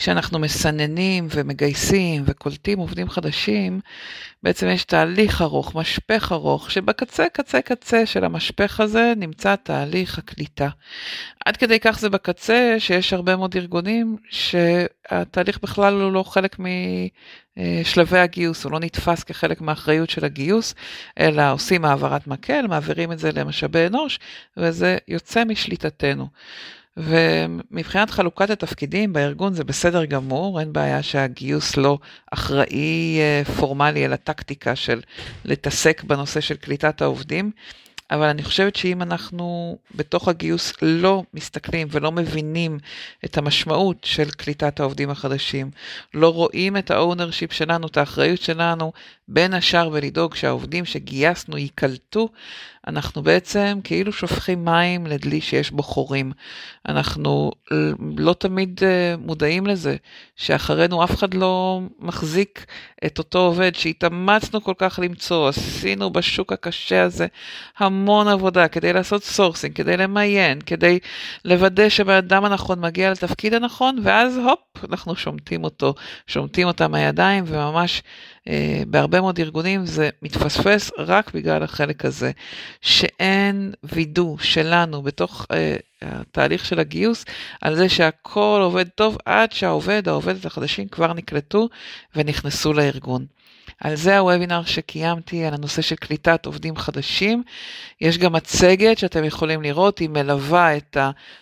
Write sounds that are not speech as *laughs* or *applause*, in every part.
כשאנחנו מסננים ומגייסים וקולטים עובדים חדשים, בעצם יש תהליך ארוך, משפך ארוך, שבקצה, קצה, קצה של המשפך הזה נמצא תהליך הקליטה. עד כדי כך זה בקצה, שיש הרבה מאוד ארגונים שהתהליך בכלל הוא לא חלק משלבי הגיוס, הוא לא נתפס כחלק מהאחריות של הגיוס, אלא עושים העברת מקל, מעבירים את זה למשאבי אנוש, וזה יוצא משליטתנו. ומבחינת חלוקת התפקידים בארגון זה בסדר גמור, אין בעיה שהגיוס לא אחראי אה, פורמלי על הטקטיקה של להתעסק בנושא של קליטת העובדים. אבל אני חושבת שאם אנחנו בתוך הגיוס לא מסתכלים ולא מבינים את המשמעות של קליטת העובדים החדשים, לא רואים את ה ownership שלנו, את האחריות שלנו, בין השאר ולדאוג שהעובדים שגייסנו ייקלטו, אנחנו בעצם כאילו שופכים מים לדלי שיש בו חורים. אנחנו לא תמיד אה, מודעים לזה שאחרינו אף אחד לא מחזיק את אותו עובד שהתאמצנו כל כך למצוא, עשינו בשוק הקשה הזה המון עבודה כדי לעשות sourcing, כדי למיין, כדי לוודא שהבנאדם הנכון מגיע לתפקיד הנכון, ואז הופ, אנחנו שומטים אותו, שומטים אותה מהידיים וממש אה, בהרבה מאוד ארגונים זה מתפספס רק בגלל החלק הזה, שאין וידוא שלנו בתוך אה, התהליך של הגיוס על זה שהכל עובד טוב עד שהעובד, העובדת החדשים כבר נקלטו ונכנסו לארגון. על זה הוובינר שקיימתי, על הנושא של קליטת עובדים חדשים. יש גם מצגת שאתם יכולים לראות, היא מלווה את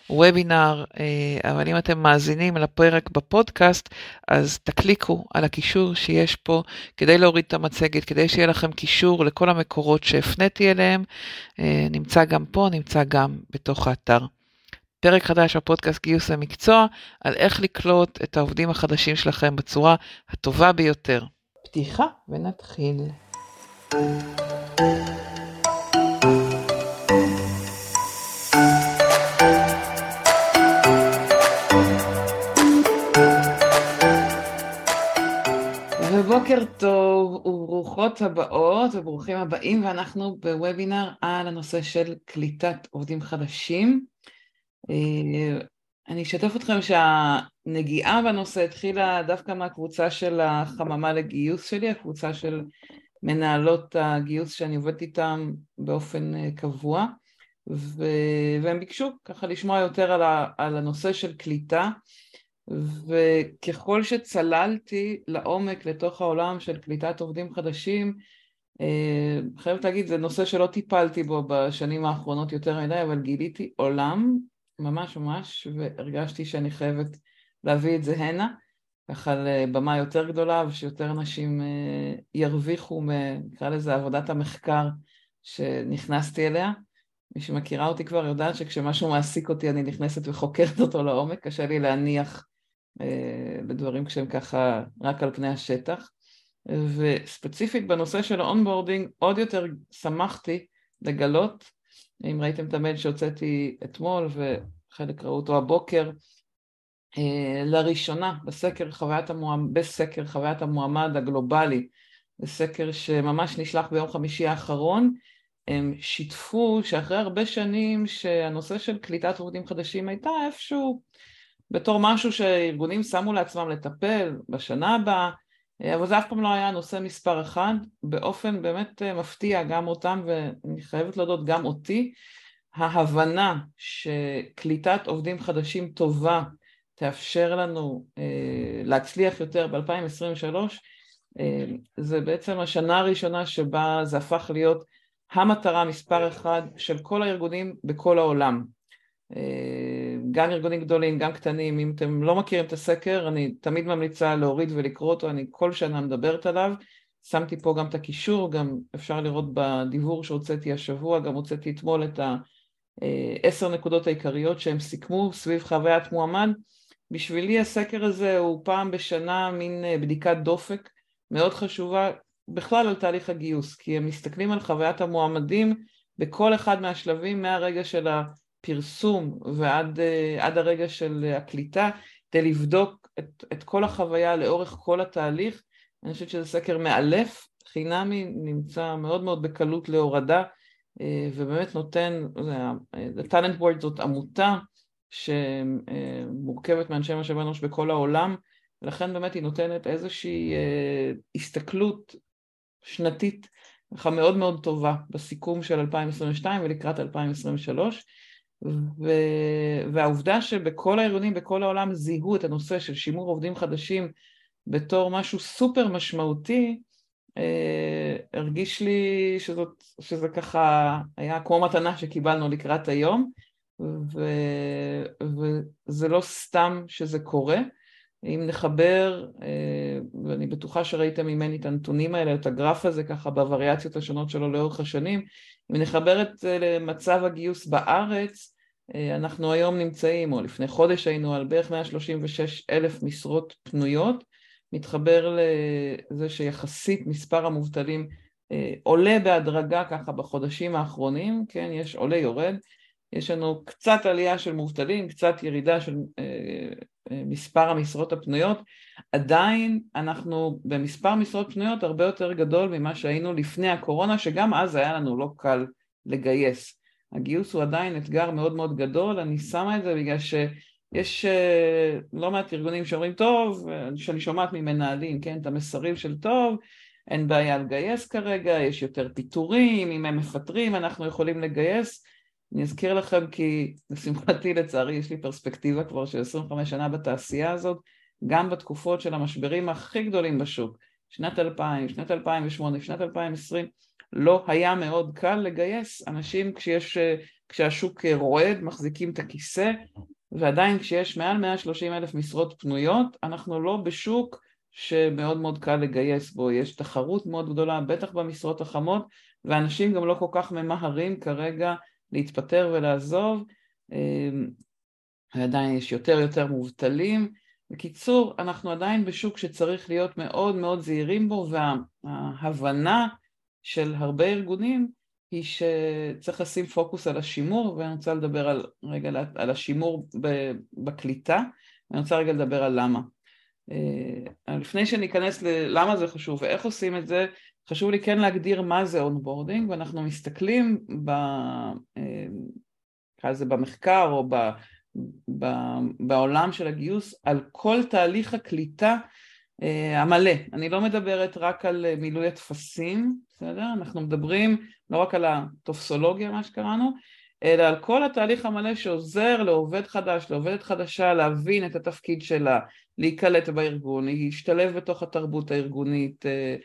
הוובינר, אה, אבל אם אתם מאזינים לפרק בפודקאסט, אז תקליקו על הקישור שיש פה כדי להוריד את המצגת, כדי שיהיה לכם קישור לכל המקורות שהפניתי אליהם. אה, נמצא גם פה, נמצא גם בתוך האתר. פרק חדש בפודקאסט גיוס למקצוע, על איך לקלוט את העובדים החדשים שלכם בצורה הטובה ביותר. פתיחה ונתחיל. ובוקר טוב וברוכות הבאות וברוכים הבאים ואנחנו בוובינר על הנושא של קליטת עובדים חדשים. אני אשתף אתכם שהנגיעה בנושא התחילה דווקא מהקבוצה של החממה לגיוס שלי, הקבוצה של מנהלות הגיוס שאני עובדת איתן באופן אה, קבוע, ו... והם ביקשו ככה לשמוע יותר על, ה... על הנושא של קליטה, וככל שצללתי לעומק לתוך העולם של קליטת עובדים חדשים, אה, חייבת להגיד, זה נושא שלא טיפלתי בו בשנים האחרונות יותר מדי, אבל גיליתי עולם ממש ממש, והרגשתי שאני חייבת להביא את זה הנה, ככה לבמה יותר גדולה ושיותר אנשים אה, ירוויחו, נקרא לזה עבודת המחקר שנכנסתי אליה. מי שמכירה אותי כבר יודעת שכשמשהו מעסיק אותי אני נכנסת וחוקרת אותו לעומק, קשה לי להניח אה, בדברים כשהם ככה רק על פני השטח. וספציפית בנושא של ה onboarding עוד יותר שמחתי לגלות אם ראיתם את המייל שהוצאתי אתמול וחלק ראו אותו הבוקר, אה, לראשונה בסקר חוויית, המועמד, בסקר חוויית המועמד הגלובלי, בסקר שממש נשלח ביום חמישי האחרון, הם שיתפו שאחרי הרבה שנים שהנושא של קליטת עובדים חדשים הייתה איפשהו בתור משהו שארגונים שמו לעצמם לטפל בשנה הבאה, אה, אבל זה אף פעם לא היה נושא מספר אחד, באופן באמת אה, מפתיע גם אותם ואני חייבת להודות גם אותי, ההבנה שקליטת עובדים חדשים טובה תאפשר לנו אה, להצליח יותר ב-2023, אה, זה בעצם השנה הראשונה שבה זה הפך להיות המטרה מספר אחד של כל הארגונים בכל העולם. אה, גם ארגונים גדולים, גם קטנים, אם אתם לא מכירים את הסקר, אני תמיד ממליצה להוריד ולקרוא אותו, אני כל שנה מדברת עליו, שמתי פה גם את הקישור, גם אפשר לראות בדיוור שהוצאתי השבוע, גם הוצאתי אתמול את העשר נקודות העיקריות שהם סיכמו סביב חוויית מועמד. בשבילי הסקר הזה הוא פעם בשנה מין אה, בדיקת דופק מאוד חשובה בכלל על תהליך הגיוס, כי הם מסתכלים על חוויית המועמדים בכל אחד מהשלבים מהרגע של ה... הפרסום ועד אה, הרגע של הקליטה, כדי לבדוק את, את כל החוויה לאורך כל התהליך. אני חושבת שזה סקר מאלף, חינמי, נמצא מאוד מאוד בקלות להורדה, אה, ובאמת נותן, ה-Talent Board זאת עמותה שמורכבת מאנשי משאבי אנוש בכל העולם, ולכן באמת היא נותנת איזושהי הסתכלות שנתית ככה מאוד מאוד טובה בסיכום של 2022 ולקראת 2023 ו... והעובדה שבכל הארגונים בכל העולם זיהו את הנושא של שימור עובדים חדשים בתור משהו סופר משמעותי אה, הרגיש לי שזאת, שזה ככה היה כמו מתנה שקיבלנו לקראת היום ו... וזה לא סתם שזה קורה. אם נחבר, אה, ואני בטוחה שראיתם ממני את הנתונים האלה, את הגרף הזה ככה בווריאציות השונות שלו לאורך השנים, אם נחבר את זה למצב הגיוס בארץ, אה, אנחנו היום נמצאים, או לפני חודש היינו על בערך 136 אלף משרות פנויות, מתחבר לזה שיחסית מספר המובטלים אה, עולה בהדרגה ככה בחודשים האחרונים, כן, יש עולה יורד, יש לנו קצת עלייה של מובטלים, קצת ירידה של מספר המשרות הפנויות, עדיין אנחנו במספר משרות פנויות הרבה יותר גדול ממה שהיינו לפני הקורונה, שגם אז היה לנו לא קל לגייס. הגיוס הוא עדיין אתגר מאוד מאוד גדול, אני שמה את זה בגלל שיש אה, לא מעט ארגונים שאומרים, טוב, שאני שומעת ממנהלים, כן, את המסרים של טוב, אין בעיה לגייס כרגע, יש יותר פיטורים, אם הם מפטרים אנחנו יכולים לגייס, אני אזכיר לכם כי לשמחתי לצערי יש לי פרספקטיבה כבר של 25 שנה בתעשייה הזאת, גם בתקופות של המשברים הכי גדולים בשוק, שנת 2000, שנת 2008, שנת 2020, לא היה מאוד קל לגייס אנשים כשיש, כשהשוק רועד, מחזיקים את הכיסא, ועדיין כשיש מעל 130 אלף משרות פנויות, אנחנו לא בשוק שמאוד מאוד קל לגייס בו, יש תחרות מאוד גדולה, בטח במשרות החמות, ואנשים גם לא כל כך ממהרים כרגע להתפטר ולעזוב, אמ, ועדיין יש יותר ויותר מובטלים. בקיצור, אנחנו עדיין בשוק שצריך להיות מאוד מאוד זהירים בו, וההבנה של הרבה ארגונים היא שצריך לשים פוקוס על השימור, ואני רוצה לדבר על, רגע על השימור בקליטה, ואני רוצה רגע לדבר על למה. אה, לפני שניכנס ללמה זה חשוב ואיך עושים את זה, חשוב לי כן להגדיר מה זה onboarding, ואנחנו מסתכלים ב... אה, נקרא לזה במחקר או ב... ב... בעולם של הגיוס על כל תהליך הקליטה אה, המלא. אני לא מדברת רק על אה, מילוי הטפסים, בסדר? אנחנו מדברים לא רק על הטופסולוגיה, מה שקראנו, אלא על כל התהליך המלא שעוזר לעובד חדש, לעובדת חדשה, להבין את התפקיד שלה, להיקלט בארגון, להשתלב בתוך התרבות הארגונית, אה,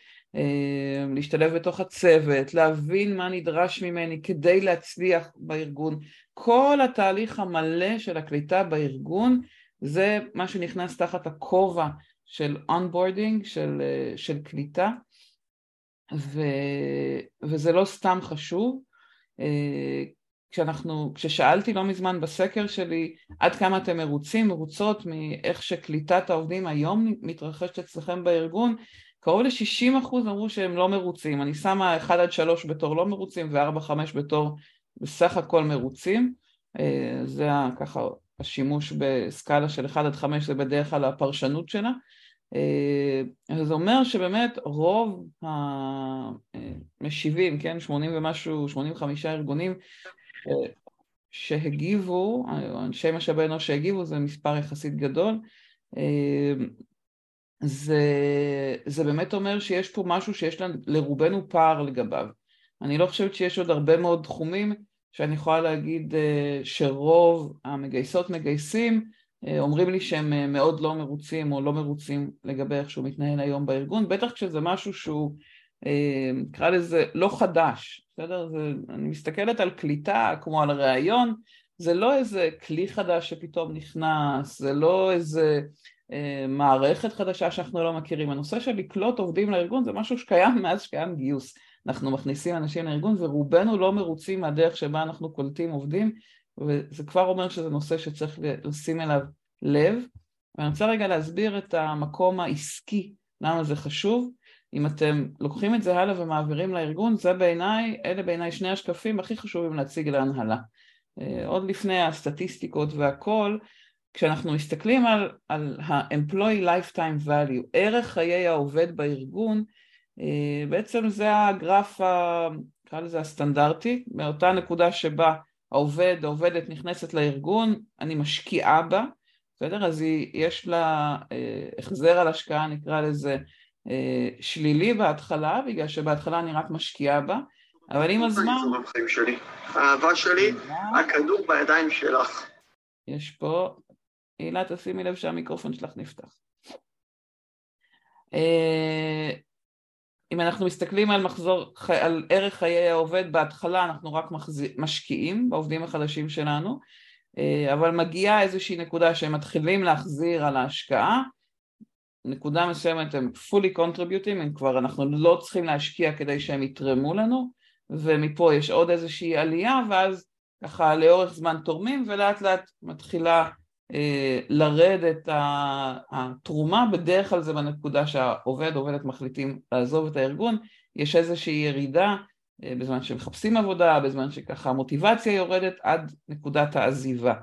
להשתלב בתוך הצוות, להבין מה נדרש ממני כדי להצליח בארגון. כל התהליך המלא של הקליטה בארגון זה מה שנכנס תחת הכובע של onboarding, של, אה, של קליטה, ו, וזה לא סתם חשוב. אה, כשאנחנו, כששאלתי לא מזמן בסקר שלי עד כמה אתם מרוצים, מרוצות מאיך שקליטת העובדים היום מתרחשת אצלכם בארגון, קרוב ל-60% אמרו שהם לא מרוצים, אני שמה 1 עד 3 בתור לא מרוצים ו-4-5 בתור בסך הכל מרוצים, אה, זה ככה השימוש בסקאלה של 1 עד 5 זה בדרך כלל הפרשנות שלה, אה, זה אומר שבאמת רוב המשיבים, כן, 80 ומשהו, 85 ארגונים אה, שהגיבו, אנשי משאבי אנוש שהגיבו זה מספר יחסית גדול, זה, זה באמת אומר שיש פה משהו שיש לרובנו פער לגביו. אני לא חושבת שיש עוד הרבה מאוד תחומים שאני יכולה להגיד אה, שרוב המגייסות מגייסים אה, אומרים לי שהם אה, מאוד לא מרוצים או לא מרוצים לגבי איך שהוא מתנהל היום בארגון, בטח כשזה משהו שהוא נקרא לזה לא חדש, בסדר? זה, אני מסתכלת על קליטה כמו על ראיון, זה לא איזה כלי חדש שפתאום נכנס, זה לא איזה מערכת חדשה שאנחנו לא מכירים. הנושא של לקלוט עובדים לארגון זה משהו שקיים מאז שקיים גיוס. אנחנו מכניסים אנשים לארגון ורובנו לא מרוצים מהדרך שבה אנחנו קולטים עובדים וזה כבר אומר שזה נושא שצריך לשים אליו לב. ואני רוצה רגע להסביר את המקום העסקי, למה זה חשוב. אם אתם לוקחים את זה הלאה ומעבירים לארגון, זה בעיניי, אלה בעיניי שני השקפים הכי חשובים להציג להנהלה. אה, עוד לפני הסטטיסטיקות והכל, כשאנחנו מסתכלים על, על ה-employee lifetime value, ערך חיי העובד בארגון, אה, בעצם זה הגרף, נקרא לזה הסטנדרטי, מאותה נקודה שבה העובד, העובדת נכנסת לארגון, אני משקיעה בה, בסדר? אז היא, יש לה אה, החזר על השקעה, נקרא לזה אה, שלילי בהתחלה, בגלל שבהתחלה אני רק משקיעה בה, אבל עם הזמן... האהבה שלי, הכדור בידיים שלך. יש פה, הילה תשימי לב שהמיקרופון שלך נפתח. אה, אם אנחנו מסתכלים על מחזור, על ערך חיי העובד, בהתחלה אנחנו רק משקיעים בעובדים החדשים שלנו, אה, אבל מגיעה איזושהי נקודה שהם מתחילים להחזיר על ההשקעה, נקודה מסוימת הם fully contributing, הם כבר, אנחנו לא צריכים להשקיע כדי שהם יתרמו לנו, ומפה יש עוד איזושהי עלייה, ואז ככה לאורך זמן תורמים, ולאט לאט מתחילה לרדת התרומה, בדרך כלל זה בנקודה שהעובד, עובדת מחליטים לעזוב את הארגון, יש איזושהי ירידה אה, בזמן שמחפשים עבודה, בזמן שככה המוטיבציה יורדת עד נקודת העזיבה.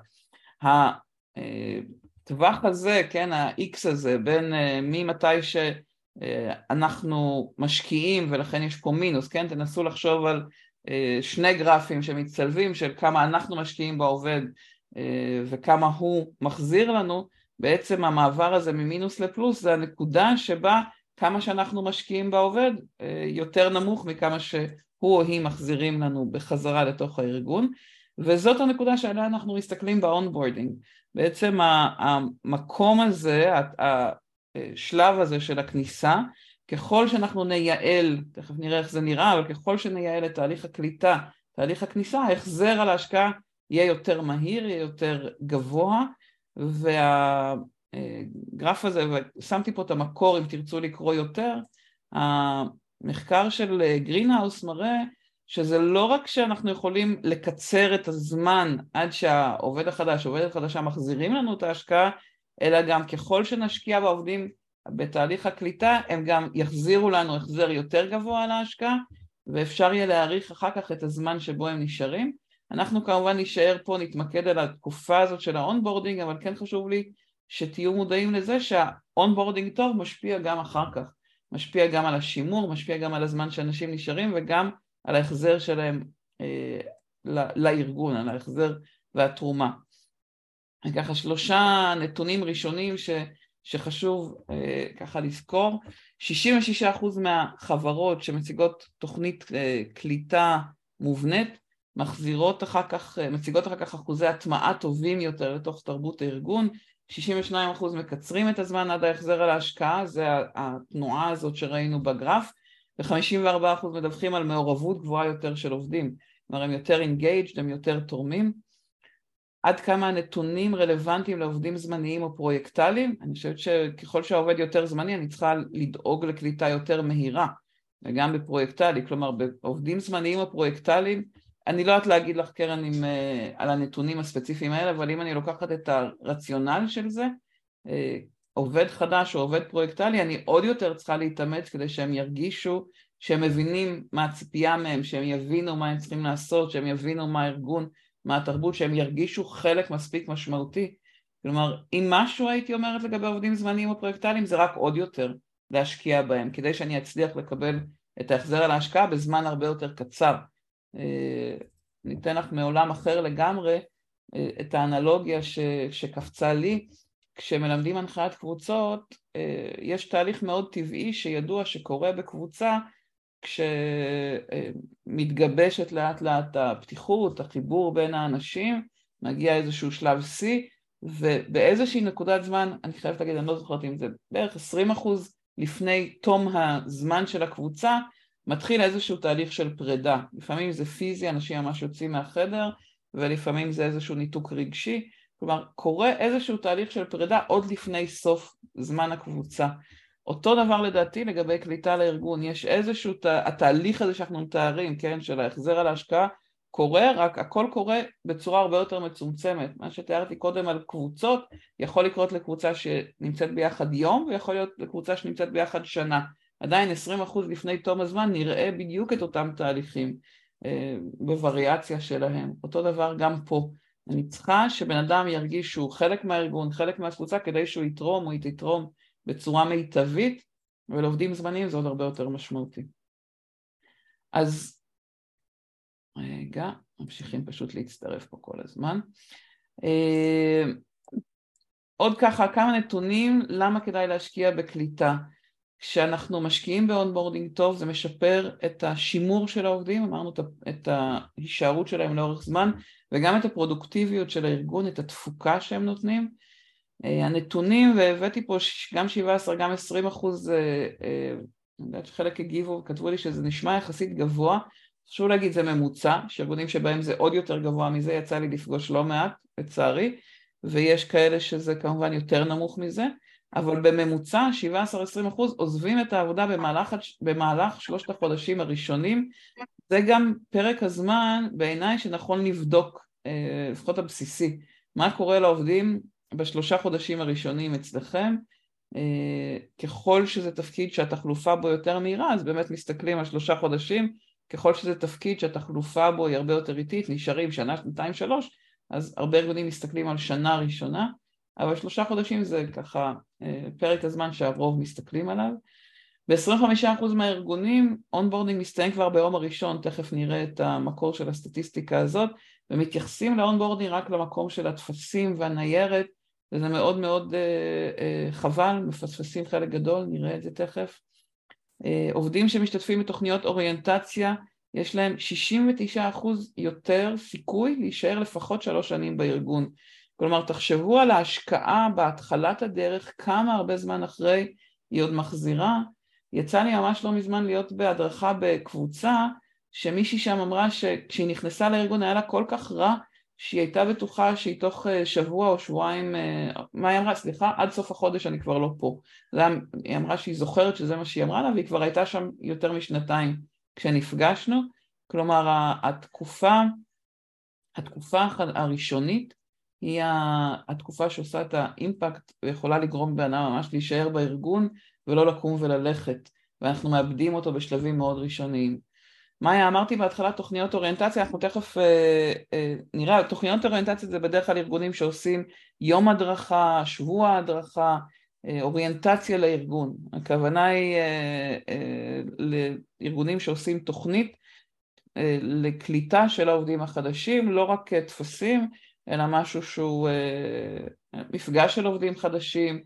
הטווח הזה, כן, ה-X הזה, בין אה, ממתי שאנחנו משקיעים ולכן יש פה מינוס, כן, תנסו לחשוב על שני גרפים שמצטלבים של כמה אנחנו משקיעים בעובד אה, וכמה הוא מחזיר לנו, בעצם המעבר הזה ממינוס לפלוס זה הנקודה שבה כמה שאנחנו משקיעים בעובד אה, יותר נמוך מכמה שהוא או היא מחזירים לנו בחזרה לתוך הארגון. וזאת הנקודה שעליה אנחנו מסתכלים ב onboarding בעצם המקום הזה, השלב הזה של הכניסה ככל שאנחנו נייעל, תכף נראה איך זה נראה, אבל ככל שנייעל את תהליך הקליטה, תהליך הכניסה, ההחזר על ההשקעה יהיה יותר מהיר, יהיה יותר גבוה, והגרף הזה, ושמתי פה את המקור אם תרצו לקרוא יותר, המחקר של Greenhouse מראה שזה לא רק שאנחנו יכולים לקצר את הזמן עד שהעובד החדש, עובדת חדשה מחזירים לנו את ההשקעה, אלא גם ככל שנשקיע בעובדים בתהליך הקליטה, הם גם יחזירו לנו החזר יותר גבוה על ההשקעה, ואפשר יהיה להעריך אחר כך את הזמן שבו הם נשארים. אנחנו כמובן נשאר פה, נתמקד על התקופה הזאת של ה onboarding, אבל כן חשוב לי שתהיו מודעים לזה שה onboarding טוב משפיע גם אחר כך, משפיע גם על השימור, משפיע גם על הזמן שאנשים נשארים וגם על ההחזר שלהם אה, לארגון, על ההחזר והתרומה. ככה שלושה נתונים ראשונים ש, שחשוב אה, ככה לזכור, 66% מהחברות שמציגות תוכנית אה, קליטה מובנית מחזירות אחר כך, מציגות אחר כך אחוזי הטמעה טובים יותר לתוך תרבות הארגון, 62% מקצרים את הזמן עד ההחזר על ההשקעה, זה התנועה הזאת שראינו בגרף, ו-54% מדווחים על מעורבות גבוהה יותר של עובדים, כלומר הם יותר engaged, הם יותר תורמים. עד כמה הנתונים רלוונטיים לעובדים זמניים או פרויקטליים, אני חושבת שככל שהעובד יותר זמני אני צריכה לדאוג לקליטה יותר מהירה, וגם בפרויקטלי, כלומר בעובדים זמניים או פרויקטליים אני לא יודעת להגיד לך קרן עם, uh, על הנתונים הספציפיים האלה, אבל אם אני לוקחת את הרציונל של זה, uh, עובד חדש או עובד פרויקטלי, אני עוד יותר צריכה להתאמץ כדי שהם ירגישו שהם מבינים מה הציפייה מהם, שהם יבינו מה הם צריכים לעשות, שהם יבינו מה הארגון, מה התרבות, שהם ירגישו חלק מספיק משמעותי. כלומר, אם משהו הייתי אומרת לגבי עובדים זמניים או פרויקטליים, זה רק עוד יותר להשקיע בהם, כדי שאני אצליח לקבל את ההחזר על ההשקעה בזמן הרבה יותר קצר. אה, ניתן לך מעולם אחר לגמרי אה, את האנלוגיה ש, שקפצה לי, כשמלמדים הנחיית קבוצות אה, יש תהליך מאוד טבעי שידוע שקורה בקבוצה כשמתגבשת לאט לאט הפתיחות, החיבור בין האנשים, מגיע איזשהו שלב שיא ובאיזושהי נקודת זמן, אני חייבת להגיד, אני לא זוכרת אם זה בערך 20 אחוז לפני תום הזמן של הקבוצה, מתחיל איזשהו תהליך של פרידה, לפעמים זה פיזי, אנשים ממש יוצאים מהחדר, ולפעמים זה איזשהו ניתוק רגשי, כלומר קורה איזשהו תהליך של פרידה עוד לפני סוף זמן הקבוצה. אותו דבר לדעתי לגבי קליטה לארגון, יש איזשהו, התהליך הזה שאנחנו מתארים, כן, של ההחזר על ההשקעה, קורה, רק הכל קורה בצורה הרבה יותר מצומצמת. מה שתיארתי קודם על קבוצות, יכול לקרות לקבוצה שנמצאת ביחד יום, ויכול להיות לקבוצה שנמצאת ביחד שנה. עדיין 20% לפני תום הזמן נראה בדיוק את אותם תהליכים אה, בווריאציה שלהם. אותו דבר גם פה. אני צריכה שבן אדם ירגיש שהוא חלק מהארגון, חלק מהקבוצה, כדי שהוא יתרום או היא תתרום בצורה מיטבית, ולעובדים זמניים זה עוד הרבה יותר משמעותי. אז רגע, ממשיכים פשוט להצטרף פה כל הזמן. עוד ככה כמה נתונים למה כדאי להשקיע בקליטה. כשאנחנו משקיעים ב onboarding טוב זה משפר את השימור של העובדים, אמרנו את ההישארות שלהם לאורך זמן וגם את הפרודוקטיביות של הארגון, את התפוקה שהם נותנים. אה, הנתונים, והבאתי פה גם 17, גם 20 אחוז, אה, אה, אני יודעת שחלק הגיבו וכתבו לי שזה נשמע יחסית גבוה, חשוב להגיד זה ממוצע, יש ארגונים שבהם זה עוד יותר גבוה מזה, יצא לי לפגוש לא מעט, לצערי, ויש כאלה שזה כמובן יותר נמוך מזה, אבל בממוצע 17-20 אחוז עוזבים את העבודה במהלך, במהלך שלושת החודשים הראשונים, זה גם פרק הזמן בעיניי שנכון לבדוק, אה, לפחות הבסיסי, מה קורה לעובדים בשלושה חודשים הראשונים אצלכם, אה, ככל שזה תפקיד שהתחלופה בו יותר מהירה אז באמת מסתכלים על שלושה חודשים, ככל שזה תפקיד שהתחלופה בו היא הרבה יותר איטית, נשארים שנה, שנתיים, שלוש, אז הרבה ארגונים מסתכלים על שנה ראשונה, אבל שלושה חודשים זה ככה אה, פרק הזמן שהרוב מסתכלים עליו. ב-25% מהארגונים onboarding מסתיים כבר ביום הראשון, תכף נראה את המקור של הסטטיסטיקה הזאת, ומתייחסים ל onboarding רק למקום של הטפסים והניירת, וזה מאוד מאוד uh, uh, חבל, מפספסים חלק גדול, נראה את זה תכף. Uh, עובדים שמשתתפים בתוכניות אוריינטציה, יש להם 69% יותר סיכוי להישאר לפחות שלוש שנים בארגון. כלומר, תחשבו על ההשקעה בהתחלת הדרך, כמה הרבה זמן אחרי היא עוד מחזירה. יצא לי ממש לא מזמן להיות בהדרכה בקבוצה, שמישהי שם אמרה שכשהיא נכנסה לארגון היה לה כל כך רע, שהיא הייתה בטוחה שהיא תוך אה, שבוע או שבועיים, אה, מה היא אמרה? סליחה, עד סוף החודש אני כבר לא פה. היא אמרה שהיא זוכרת שזה מה שהיא אמרה לה, והיא כבר הייתה שם יותר משנתיים כשנפגשנו. כלומר, התקופה, התקופה הראשונית היא התקופה שעושה את האימפקט ויכולה לגרום בן אדם ממש להישאר בארגון ולא לקום וללכת, ואנחנו מאבדים אותו בשלבים מאוד ראשוניים. מאיה, אמרתי בהתחלה תוכניות אוריינטציה, אנחנו תכף אה, אה, נראה, תוכניות אוריינטציה זה בדרך כלל ארגונים שעושים יום הדרכה, שבוע הדרכה, אה, אוריינטציה לארגון. הכוונה היא אה, אה, לארגונים שעושים תוכנית אה, לקליטה של העובדים החדשים, לא רק טפסים, אלא משהו שהוא אה, מפגש של עובדים חדשים.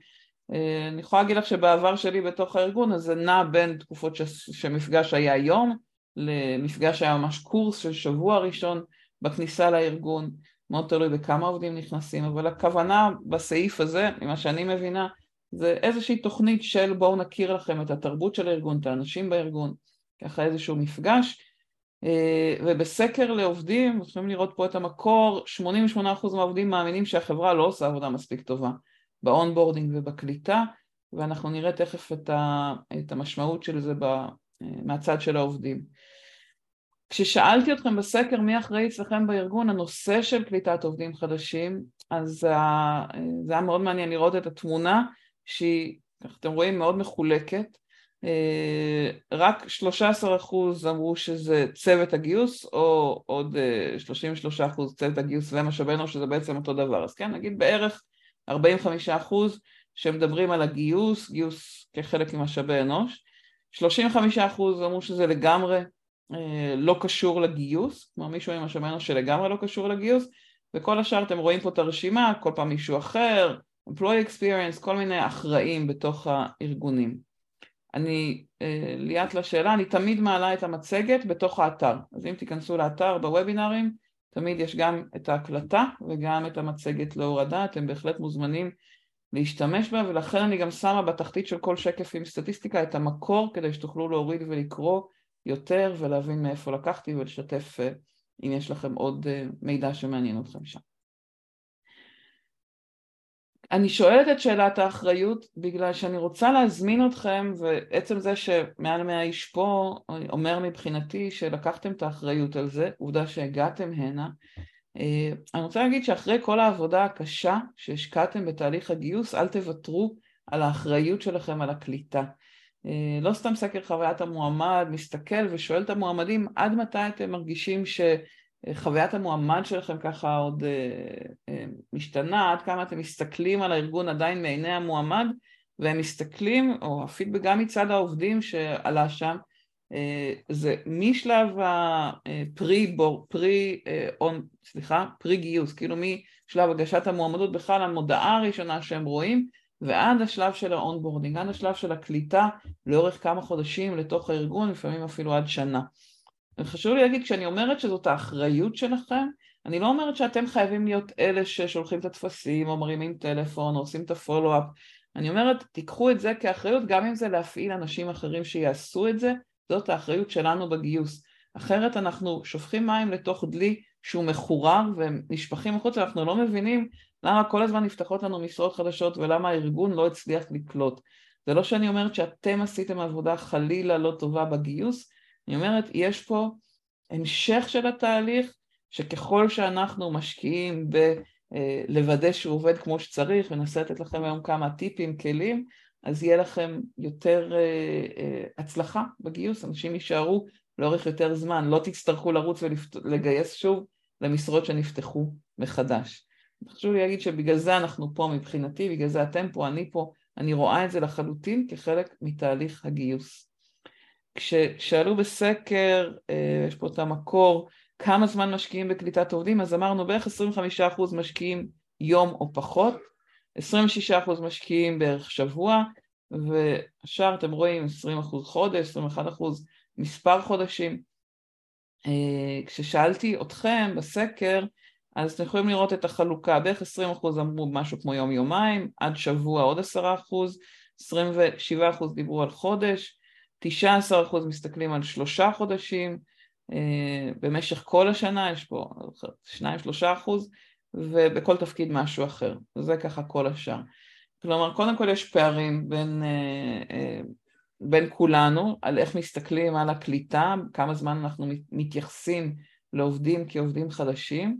אה, אני יכולה להגיד לך שבעבר שלי בתוך הארגון אז זה נע בין תקופות ש... שמפגש היה יום למפגש היה ממש קורס של שבוע ראשון בכניסה לארגון, מאוד תלוי בכמה עובדים נכנסים, אבל הכוונה בסעיף הזה, ממה שאני מבינה, זה איזושהי תוכנית של בואו נכיר לכם את התרבות של הארגון, את האנשים בארגון, ככה איזשהו מפגש, ובסקר לעובדים, יכולים לראות פה את המקור, 88% מהעובדים מאמינים שהחברה לא עושה עבודה מספיק טובה ב onboarding ובקליטה, ואנחנו נראה תכף את, ה, את המשמעות של זה ב, אה, מהצד של העובדים. כששאלתי אתכם בסקר מי אחראי אצלכם בארגון, הנושא של קליטת עובדים חדשים, אז זה היה מאוד מעניין לראות את התמונה שהיא, אתם רואים, מאוד מחולקת. אה, רק 13 אחוז אמרו שזה צוות הגיוס, או עוד 33 אה, אחוז צוות הגיוס ומשאבי אנוש, שזה בעצם אותו דבר. אז כן, נגיד בערך 45 אחוז שמדברים על הגיוס, גיוס כחלק ממשאבי אנוש. 35 אחוז אמרו שזה לגמרי אה, לא קשור לגיוס, כלומר מישהו עם משאבי אנוש שלגמרי לא קשור לגיוס, וכל השאר אתם רואים פה את הרשימה, כל פעם מישהו אחר, employee experience, כל מיני אחראים בתוך הארגונים. אני, אה, ליאת לשאלה, אני תמיד מעלה את המצגת בתוך האתר, אז אם תיכנסו לאתר בוובינארים, תמיד יש גם את ההקלטה וגם את המצגת להורדה, אתם בהחלט מוזמנים להשתמש בה, ולכן אני גם שמה בתחתית של כל שקף עם סטטיסטיקה את המקור כדי שתוכלו להוריד ולקרוא יותר ולהבין מאיפה לקחתי ולשתף אה, אם יש לכם עוד אה, מידע שמעניין אתכם שם. אני שואלת את שאלת האחריות בגלל שאני רוצה להזמין אתכם ועצם זה שמעל מאה איש פה אומר מבחינתי שלקחתם את האחריות על זה, עובדה שהגעתם הנה. אה, אני רוצה להגיד שאחרי כל העבודה הקשה שהשקעתם בתהליך הגיוס אל תוותרו על האחריות שלכם על הקליטה. אה, לא סתם סקר חוויית המועמד מסתכל ושואל את המועמדים עד מתי אתם מרגישים שחוויית המועמד שלכם ככה עוד אה, אה, משתנה, עד כמה אתם מסתכלים על הארגון עדיין מעיני המועמד והם מסתכלים, או הפידבק גם מצד העובדים שעלה שם, זה משלב ה pre, pre, סליחה, pre גיוס, כאילו משלב הגשת המועמדות בכלל המודעה הראשונה שהם רואים ועד השלב של ה onboarding, עד השלב של הקליטה לאורך כמה חודשים לתוך הארגון, לפעמים אפילו עד שנה. וחשוב לי להגיד, כשאני אומרת שזאת האחריות שלכם, אני לא אומרת שאתם חייבים להיות אלה ששולחים את הטפסים או מרימים טלפון או עושים את ה follow-up, אני אומרת, תיקחו את זה כאחריות, גם אם זה להפעיל אנשים אחרים שיעשו את זה, זאת האחריות שלנו בגיוס. אחרת אנחנו שופכים מים לתוך דלי שהוא מחורר ונשפכים החוצה, אנחנו לא מבינים למה כל הזמן נפתחות לנו משרות חדשות ולמה הארגון לא הצליח לקלוט. זה לא שאני אומרת שאתם עשיתם עבודה חלילה לא טובה בגיוס, אני אומרת, יש פה המשך של התהליך, שככל שאנחנו משקיעים בלוודא שהוא עובד כמו שצריך, וננסה לתת לכם היום כמה טיפים, כלים, אז יהיה לכם יותר uh, uh, הצלחה בגיוס, אנשים יישארו לאורך יותר זמן, לא תצטרכו לרוץ ולגייס שוב למשרות שנפתחו מחדש. חשוב לי להגיד שבגלל זה אנחנו פה מבחינתי, בגלל זה אתם פה, אני פה, אני רואה את זה לחלוטין כחלק מתהליך הגיוס. כששאלו בסקר, uh, יש פה את המקור, כמה זמן משקיעים בקליטת עובדים, אז אמרנו בערך 25% משקיעים יום או פחות, 26% משקיעים בערך שבוע, והשאר אתם רואים 20% חודש, 21% מספר חודשים. אה, כששאלתי אתכם בסקר, אז אתם יכולים לראות את החלוקה, בערך 20% אמרו משהו כמו יום-יומיים, עד שבוע עוד 10%, 27% דיברו על חודש, 19% מסתכלים על שלושה חודשים, אה, במשך כל השנה יש פה 2-3 אחוז, ובכל תפקיד משהו אחר. זה ככה כל השאר. כלומר, קודם כל יש פערים בין, אה, אה, בין כולנו על איך מסתכלים על הקליטה, כמה זמן אנחנו מתייחסים לעובדים כעובדים חדשים,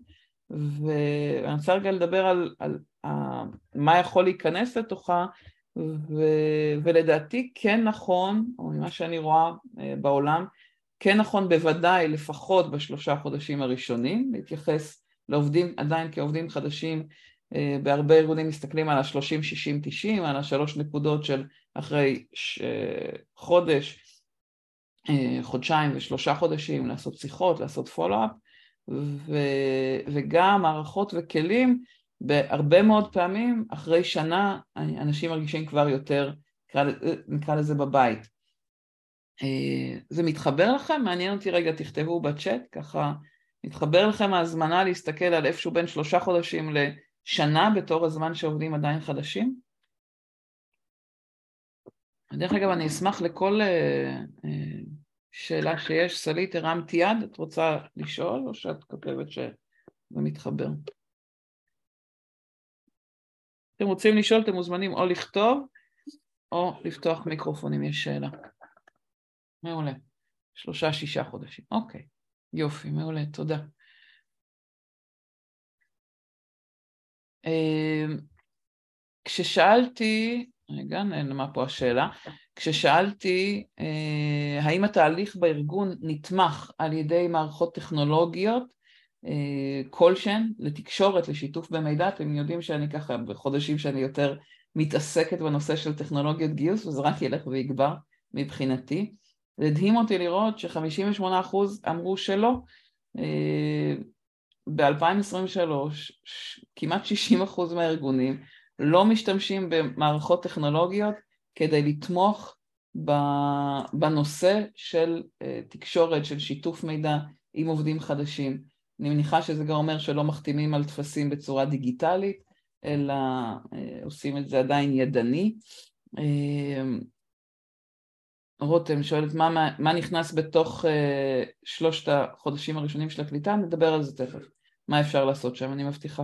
ואני רוצה רגע לדבר על, על, על מה יכול להיכנס לתוכה, ו, ולדעתי כן נכון, או ממה שאני רואה בעולם, כן נכון בוודאי לפחות בשלושה חודשים הראשונים, להתייחס לעובדים עדיין כעובדים חדשים, אה, בהרבה ארגונים מסתכלים על ה-30-60-90, על השלוש נקודות של אחרי ש... חודש, אה, חודשיים ושלושה חודשים לעשות שיחות, לעשות פולו-אפ, ו... וגם מערכות וכלים, בהרבה מאוד פעמים אחרי שנה אנשים מרגישים כבר יותר, נקרא לזה בבית. אה, זה מתחבר לכם? מעניין אותי רגע, תכתבו בצ'אט, ככה מתחבר לכם ההזמנה להסתכל על איפשהו בין שלושה חודשים לשנה בתור הזמן שעובדים עדיין חדשים? דרך אגב, אני אשמח לכל uh, uh, שאלה שיש. סלית, הרמתי יד, את רוצה לשאול או שאת כותבת שזה מתחבר? אתם רוצים לשאול, אתם מוזמנים או לכתוב או לפתוח מיקרופון אם יש שאלה. מעולה. שלושה, שישה חודשים. אוקיי, יופי, מעולה, תודה. אמ, כששאלתי, רגע, מה פה השאלה? כששאלתי אה, האם התהליך בארגון נתמך על ידי מערכות טכנולוגיות כלשהן לתקשורת, לשיתוף במידע, אתם יודעים שאני ככה בחודשים שאני יותר מתעסקת בנושא של טכנולוגיות גיוס וזה רק ילך ויגבר מבחינתי. זה הדהים אותי לראות ש-58% אמרו שלא. אה, ב-2023 כמעט 60% מהארגונים לא משתמשים במערכות טכנולוגיות כדי לתמוך בנושא של אה, תקשורת, של שיתוף מידע עם עובדים חדשים. אני מניחה שזה גם אומר שלא מחתימים על טפסים בצורה דיגיטלית, אלא אה, עושים את זה עדיין ידני. רותם שואלת מה, מה נכנס בתוך uh, שלושת החודשים הראשונים של הקליטה, נדבר על זה תכף, מה אפשר לעשות שם, אני מבטיחה.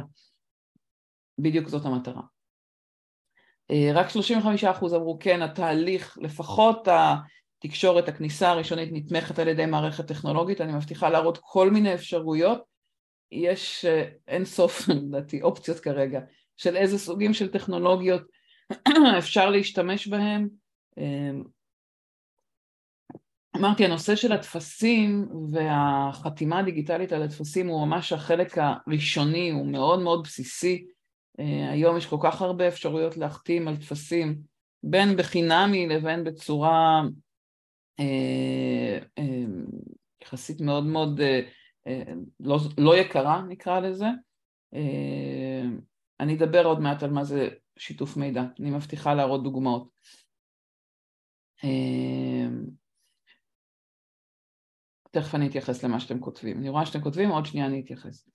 בדיוק זאת המטרה. רק 35% אמרו כן, התהליך, לפחות התקשורת, הכניסה הראשונית נתמכת על ידי מערכת טכנולוגית, אני מבטיחה להראות כל מיני אפשרויות, יש uh, אין סוף, *laughs* לדעתי, אופציות כרגע, של איזה סוגים של טכנולוגיות *clears throat* אפשר להשתמש בהם, אמרתי, הנושא של הטפסים והחתימה הדיגיטלית על הטפסים הוא ממש החלק הראשוני, הוא מאוד מאוד בסיסי. אה, היום יש כל כך הרבה אפשרויות להחתים על טפסים, בין בחינמי לבין בצורה יחסית מאוד מאוד לא, לא יקרה נקרא לזה. אני אדבר עוד מעט על מה זה שיתוף מידע, אני מבטיחה להראות דוגמאות. תכף אני אתייחס למה שאתם כותבים. אני רואה שאתם כותבים, עוד שנייה אני אתייחס.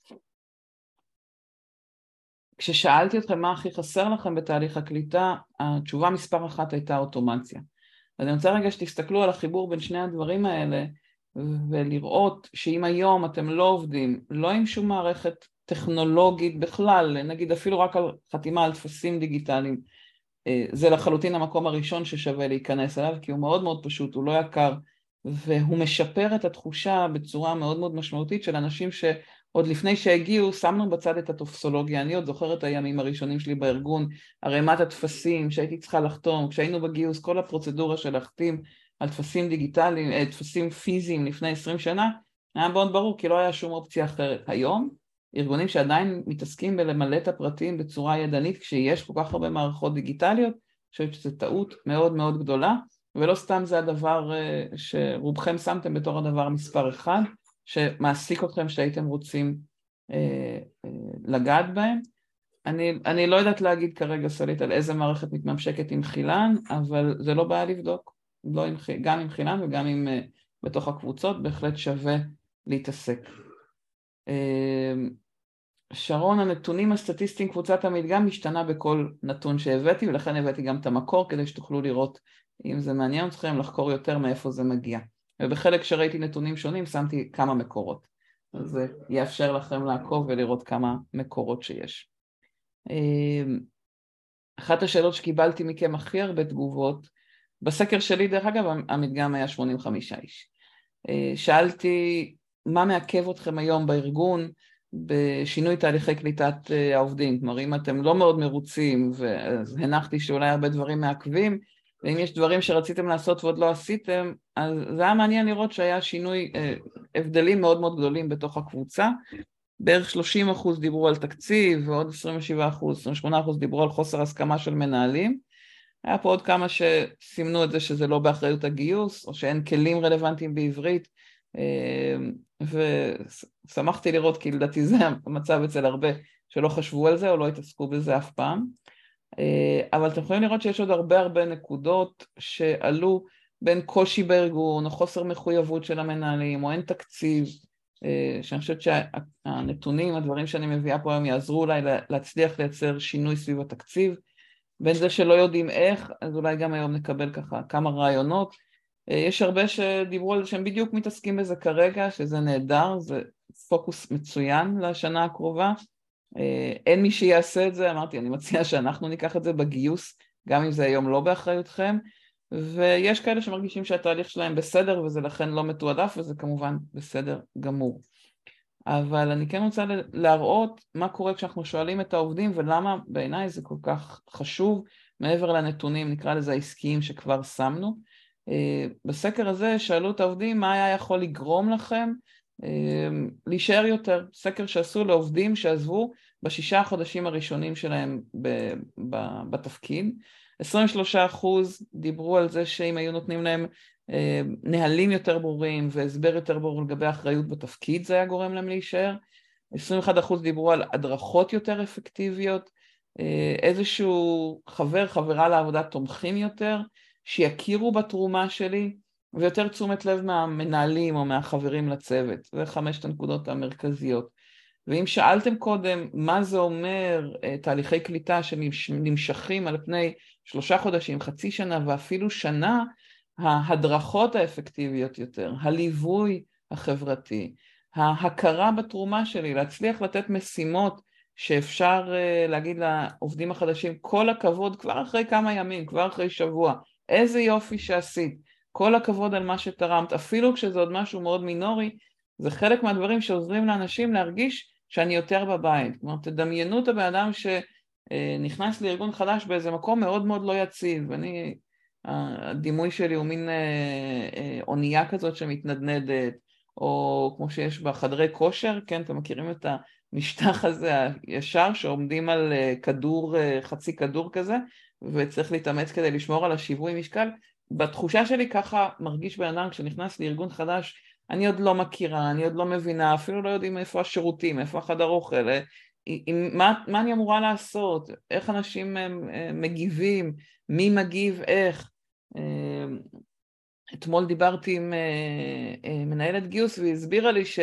כששאלתי אתכם מה הכי חסר לכם בתהליך הקליטה, התשובה מספר אחת הייתה אוטומציה. אז אני רוצה רגע שתסתכלו על החיבור בין שני הדברים האלה ולראות שאם היום אתם לא עובדים, לא עם שום מערכת טכנולוגית בכלל, נגיד אפילו רק על חתימה על טפסים דיגיטליים, אה, זה לחלוטין המקום הראשון ששווה להיכנס אליו, כי הוא מאוד מאוד פשוט, הוא לא יקר, והוא משפר את התחושה בצורה מאוד מאוד משמעותית של אנשים שעוד לפני שהגיעו שמנו בצד את הטופסולוגיה, אני עוד זוכר את הימים הראשונים שלי בארגון, ערימת הטפסים שהייתי צריכה לחתום, כשהיינו בגיוס כל הפרוצדורה של להחתים על טפסים דיגיטליים, אה, טפסים פיזיים לפני עשרים שנה, היה מאוד ברור כי לא היה שום אופציה אחרת. היום ארגונים שעדיין מתעסקים בלמלא את הפרטים בצורה ידנית כשיש כל כך הרבה מערכות דיגיטליות, אני חושבת שזו טעות מאוד מאוד גדולה. ולא סתם זה הדבר אה, שרובכם שמתם בתור הדבר מספר אחד שמעסיק אתכם שהייתם רוצים אה, אה, לגעת בהם. אני, אני לא יודעת להגיד כרגע סלית על איזה מערכת מתממשקת עם חילן, אבל זה לא בעיה לבדוק, לא עם, גם עם חילן וגם עם, בתוך הקבוצות, בהחלט שווה להתעסק. שרון, הנתונים הסטטיסטיים, קבוצת המדגם משתנה בכל נתון שהבאתי ולכן הבאתי גם את המקור כדי שתוכלו לראות אם זה מעניין אתכם לחקור יותר מאיפה זה מגיע. ובחלק שראיתי נתונים שונים שמתי כמה מקורות. אז זה יאפשר לכם לעקוב ולראות כמה מקורות שיש. אמ, אחת השאלות שקיבלתי מכם הכי הרבה תגובות, בסקר שלי דרך אגב המדגם היה 85 איש. אה, שאלתי מה מעכב אתכם היום בארגון בשינוי תהליכי קליטת אה, העובדים, כלומר אם אתם לא מאוד מרוצים, אז הנחתי שאולי הרבה דברים מעכבים, ואם יש דברים שרציתם לעשות ועוד לא עשיתם, אז זה היה מעניין לראות שהיה שינוי, אה, הבדלים מאוד מאוד גדולים בתוך הקבוצה, בערך 30 אחוז דיברו על תקציב ועוד 27 אחוז, 28 אחוז דיברו על חוסר הסכמה של מנהלים, היה פה עוד כמה שסימנו את זה שזה לא באחריות הגיוס, או שאין כלים רלוונטיים בעברית, אה, ושמחתי לראות כי לדעתי זה המצב אצל הרבה שלא חשבו על זה או לא התעסקו בזה אף פעם. אה, אבל אתם יכולים לראות שיש עוד הרבה הרבה נקודות שעלו בין קושי בארגון או חוסר מחויבות של המנהלים או אין תקציב, אה, שאני חושבת שהנתונים, הדברים שאני מביאה פה היום יעזרו אולי להצליח לייצר שינוי סביב התקציב. בין זה שלא יודעים איך, אז אולי גם היום נקבל ככה כמה רעיונות. אה, יש הרבה שדיברו על זה שהם בדיוק מתעסקים בזה כרגע, שזה נהדר, זה פוקוס מצוין לשנה הקרובה. אה, אין מי שיעשה את זה, אמרתי, אני מציעה שאנחנו ניקח את זה בגיוס, גם אם זה היום לא באחריותכם, ויש כאלה שמרגישים שהתהליך שלהם בסדר וזה לכן לא מתועדף, וזה כמובן בסדר גמור. אבל אני כן רוצה להראות מה קורה כשאנחנו שואלים את העובדים ולמה בעיניי זה כל כך חשוב מעבר לנתונים, נקרא לזה העסקיים שכבר שמנו. אה, בסקר הזה שאלו את העובדים מה היה יכול לגרום לכם אה, להישאר יותר, סקר שעשו לעובדים שעזבו בשישה החודשים הראשונים שלהם בתפקיד. 23 אחוז דיברו על זה שאם היו נותנים להם אה, נהלים יותר ברורים והסבר יותר ברור לגבי אחריות בתפקיד זה היה גורם להם להישאר. 21 אחוז דיברו על הדרכות יותר אפקטיביות, איזשהו חבר, חברה לעבודה תומכים יותר, שיכירו בתרומה שלי ויותר תשומת לב מהמנהלים או מהחברים לצוות. זה חמשת הנקודות המרכזיות. ואם שאלתם קודם מה זה אומר אה, תהליכי קליטה שנמשכים על פני שלושה חודשים, חצי שנה ואפילו שנה, ההדרכות האפקטיביות יותר, הליווי החברתי, ההכרה בתרומה שלי, להצליח לתת משימות שאפשר אה, להגיד לעובדים החדשים כל הכבוד כבר אחרי כמה ימים, כבר אחרי שבוע, איזה יופי שעשית, כל הכבוד על מה שתרמת, אפילו כשזה עוד משהו מאוד מינורי, זה חלק מהדברים שעוזרים לאנשים להרגיש שאני יותר בבית. כלומר, תדמיינו את הבן אדם שנכנס לארגון חדש באיזה מקום מאוד מאוד לא יציב. אני, הדימוי שלי הוא מין אה, אה, אונייה כזאת שמתנדנדת, או כמו שיש בחדרי כושר, כן, אתם מכירים את המשטח הזה הישר שעומדים על אה, כדור, חצי כדור כזה, וצריך להתאמץ כדי לשמור על השיווי משקל, בתחושה שלי ככה מרגיש בן אדם כשנכנס לארגון חדש, אני עוד לא מכירה, אני עוד לא מבינה, אפילו לא יודעים איפה השירותים, איפה החדר אוכל, אה, מה, מה אני אמורה לעשות, איך אנשים מגיבים, מי מגיב איך. אתמול דיברתי עם מנהלת גיוס והיא הסבירה לי ש...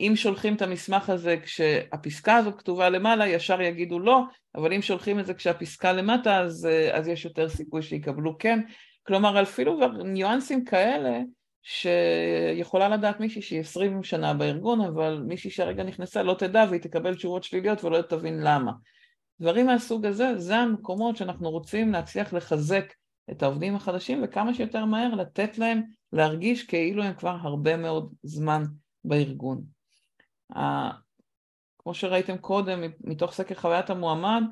אם שולחים את המסמך הזה כשהפסקה הזאת כתובה למעלה, ישר יגידו לא, אבל אם שולחים את זה כשהפסקה למטה, אז, אז יש יותר סיכוי שיקבלו כן. כלומר, אפילו ניואנסים כאלה, שיכולה לדעת מישהי שהיא עשרים שנה בארגון, אבל מישהי שהרגע נכנסה לא תדע והיא תקבל תשובות שליליות ולא תבין למה. דברים מהסוג הזה, זה המקומות שאנחנו רוצים להצליח לחזק את העובדים החדשים וכמה שיותר מהר לתת להם להרגיש כאילו הם כבר הרבה מאוד זמן בארגון. כמו שראיתם קודם, מתוך סקר חוויית המועמד,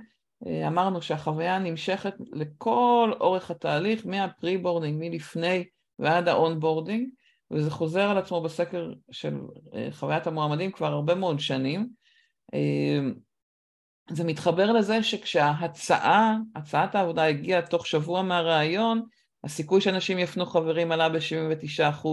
אה, אמרנו שהחוויה נמשכת לכל אורך התהליך, מה pre-boarding, מלפני ועד ה onboarding, וזה חוזר על עצמו בסקר של אה, חוויית המועמדים כבר הרבה מאוד שנים. אה, זה מתחבר לזה שכשההצעה, הצעת העבודה הגיעה תוך שבוע מהראיון, הסיכוי שאנשים יפנו חברים עלה ב-79%,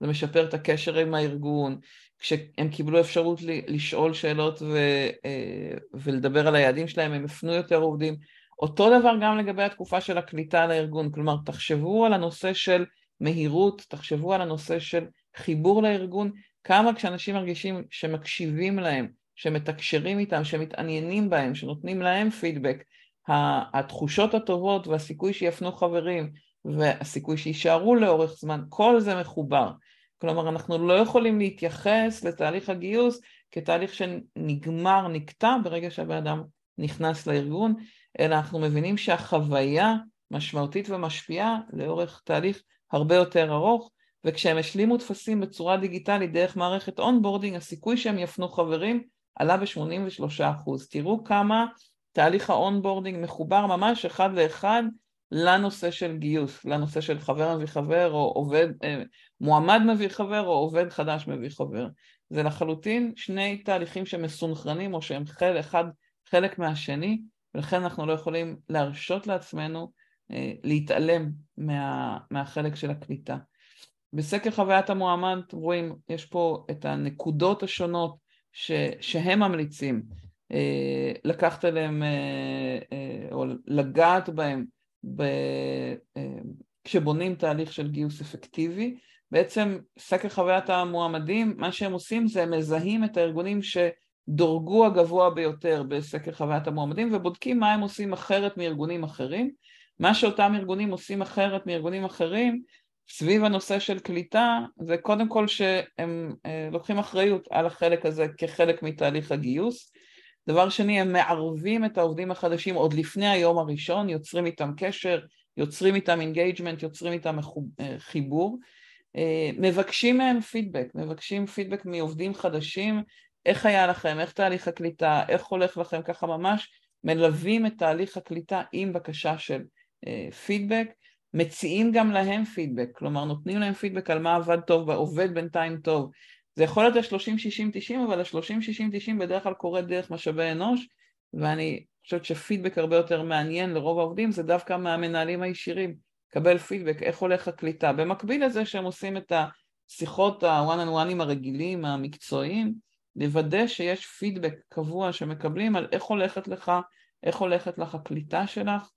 זה משפר את הקשר עם הארגון, כשהם קיבלו אפשרות לשאול שאלות ו, אה, ולדבר על היעדים שלהם, הם הפנו יותר עובדים. אותו דבר גם לגבי התקופה של הקליטה לארגון, כלומר תחשבו על הנושא של מהירות, תחשבו על הנושא של חיבור לארגון, כמה כשאנשים מרגישים שמקשיבים להם, שמתקשרים איתם, שמתעניינים בהם, שנותנים להם פידבק, התחושות הטובות והסיכוי שיפנו חברים והסיכוי שיישארו לאורך זמן, כל זה מחובר. כלומר, אנחנו לא יכולים להתייחס לתהליך הגיוס כתהליך שנגמר, נקטע ברגע שהבן אדם נכנס לארגון, אלא אנחנו מבינים שהחוויה משמעותית ומשפיעה לאורך תהליך הרבה יותר ארוך, וכשהם השלימו טפסים בצורה דיגיטלית דרך מערכת onboarding, הסיכוי שהם יפנו חברים עלה ב-83%. תראו כמה תהליך ה onboarding מחובר ממש אחד לאחד לנושא של גיוס, לנושא של חבר מביא חבר או עובד, אה, מועמד מביא חבר או עובד חדש מביא חבר. זה לחלוטין שני תהליכים שמסונכרנים או שהם חלק, אחד, חלק מהשני, ולכן אנחנו לא יכולים להרשות לעצמנו להתעלם מה, מהחלק של הקליטה. בסקר חוויית המועמד, רואים, יש פה את הנקודות השונות ש, שהם ממליצים אה, לקחת אליהם או לגעת בהם ב... אה, כשבונים תהליך של גיוס אפקטיבי. בעצם סקר חוויית המועמדים, מה שהם עושים זה הם מזהים את הארגונים שדורגו הגבוה ביותר בסקר חוויית המועמדים ובודקים מה הם עושים אחרת מארגונים אחרים. מה שאותם ארגונים עושים אחרת מארגונים אחרים סביב הנושא של קליטה זה קודם כל שהם אה, לוקחים אחריות על החלק הזה כחלק מתהליך הגיוס. דבר שני, הם מערבים את העובדים החדשים עוד לפני היום הראשון, יוצרים איתם קשר, יוצרים איתם engagement, יוצרים איתם אה, חיבור, אה, מבקשים מהם פידבק, מבקשים פידבק מעובדים חדשים, איך היה לכם, איך תהליך הקליטה, איך הולך לכם, ככה ממש מלווים את תהליך הקליטה עם בקשה של פידבק, מציעים גם להם פידבק, כלומר נותנים להם פידבק על מה עבד טוב, עובד בינתיים טוב, זה יכול להיות ה-30-60-90, אבל ה-30-60-90 בדרך כלל קורה דרך משאבי אנוש, ואני חושבת שפידבק הרבה יותר מעניין לרוב העובדים זה דווקא מהמנהלים הישירים, קבל פידבק, איך הולך הקליטה. במקביל לזה שהם עושים את השיחות ה-one on one הרגילים, המקצועיים, לוודא שיש פידבק קבוע שמקבלים על איך הולכת לך, איך הולכת לך הקליטה שלך,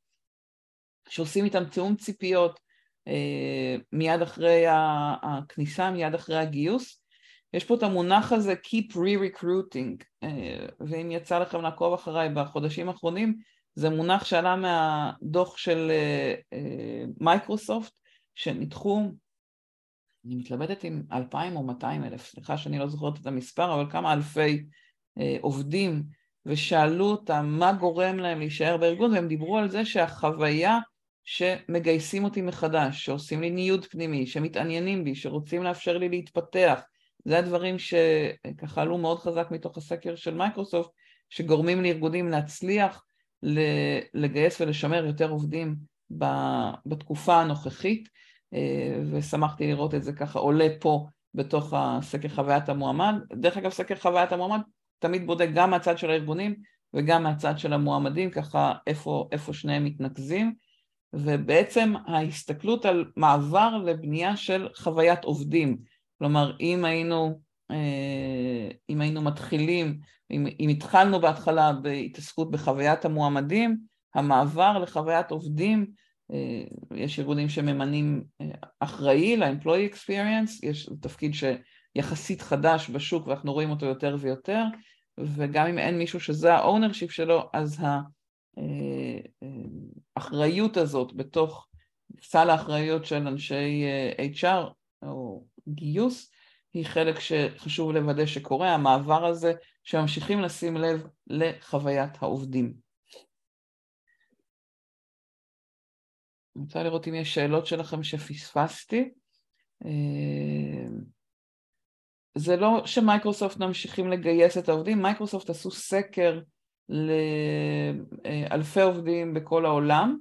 שעושים איתם תיאום ציפיות אה, מיד אחרי הכניסה, מיד אחרי הגיוס, יש פה את המונח הזה Keep re-recruiting, אה, ואם יצא לכם לעקוב אחריי בחודשים האחרונים, זה מונח שעלה מהדוח של מייקרוסופט, אה, אה, שניתחו, אני מתלבטת עם אלפיים או מאתיים אלף, סליחה שאני לא זוכרת את המספר, אבל כמה אלפי עובדים, ושאלו אותם מה גורם להם להישאר בארגון, והם דיברו על זה שהחוויה שמגייסים אותי מחדש, שעושים לי ניוד פנימי, שמתעניינים בי, שרוצים לאפשר לי להתפתח, זה הדברים שככה עלו מאוד חזק מתוך הסקר של מייקרוסופט, שגורמים לארגונים להצליח לגייס ולשמר יותר עובדים בתקופה הנוכחית, אה, ושמחתי לראות את זה ככה עולה פה בתוך הסקר חוויית המועמד. דרך אגב, סקר חוויית המועמד תמיד בודק גם מהצד של הארגונים וגם מהצד של המועמדים, ככה איפה, איפה שניהם מתנקזים. ובעצם ההסתכלות על מעבר לבנייה של חוויית עובדים. כלומר, אם היינו, אה, אם היינו מתחילים, אם, אם התחלנו בהתחלה בהתעסקות בחוויית המועמדים, המעבר לחוויית עובדים, אה, יש ארגונים שממנים אה, אחראי ל-employee experience, יש תפקיד שיחסית חדש בשוק ואנחנו רואים אותו יותר ויותר, וגם אם אין מישהו שזה ה-ownership שלו, אז האחריות הזאת בתוך סל האחריות של אנשי HR או גיוס, היא חלק שחשוב לוודא שקורה, המעבר הזה שממשיכים לשים לב לחוויית העובדים. אני רוצה לראות אם יש שאלות שלכם שפספסתי. זה לא שמייקרוסופט ממשיכים לגייס את העובדים, מייקרוסופט עשו סקר לאלפי עובדים בכל העולם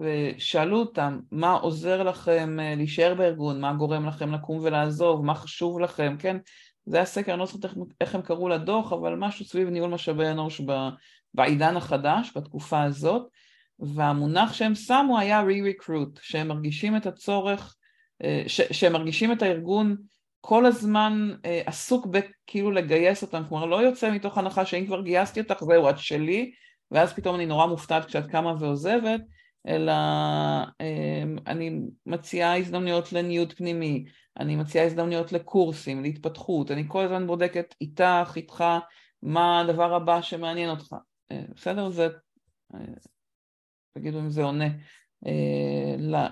ושאלו אותם מה עוזר לכם אה, להישאר בארגון, מה גורם לכם לקום ולעזוב, מה חשוב לכם, כן? זה היה סקר, אני לא זוכרת איך הם קראו לדוח, אבל משהו סביב ניהול משאבי אנוש בעידן החדש, בתקופה הזאת, והמונח שהם שמו היה re-recruit, שהם מרגישים את הצורך, אה, שהם מרגישים את הארגון כל הזמן אה, עסוק בכאילו לגייס אותם, כלומר לא יוצא מתוך הנחה שאם כבר גייסתי אותך זהו את שלי ואז פתאום אני נורא מופתעת כשאת קמה ועוזבת, אלא אה, אני מציעה הזדמנויות לניוד פנימי, אני מציעה הזדמנויות לקורסים, להתפתחות, אני כל הזמן בודקת איתך, איתך, מה הדבר הבא שמעניין אותך, אה, בסדר? זה, תגידו אם זה עונה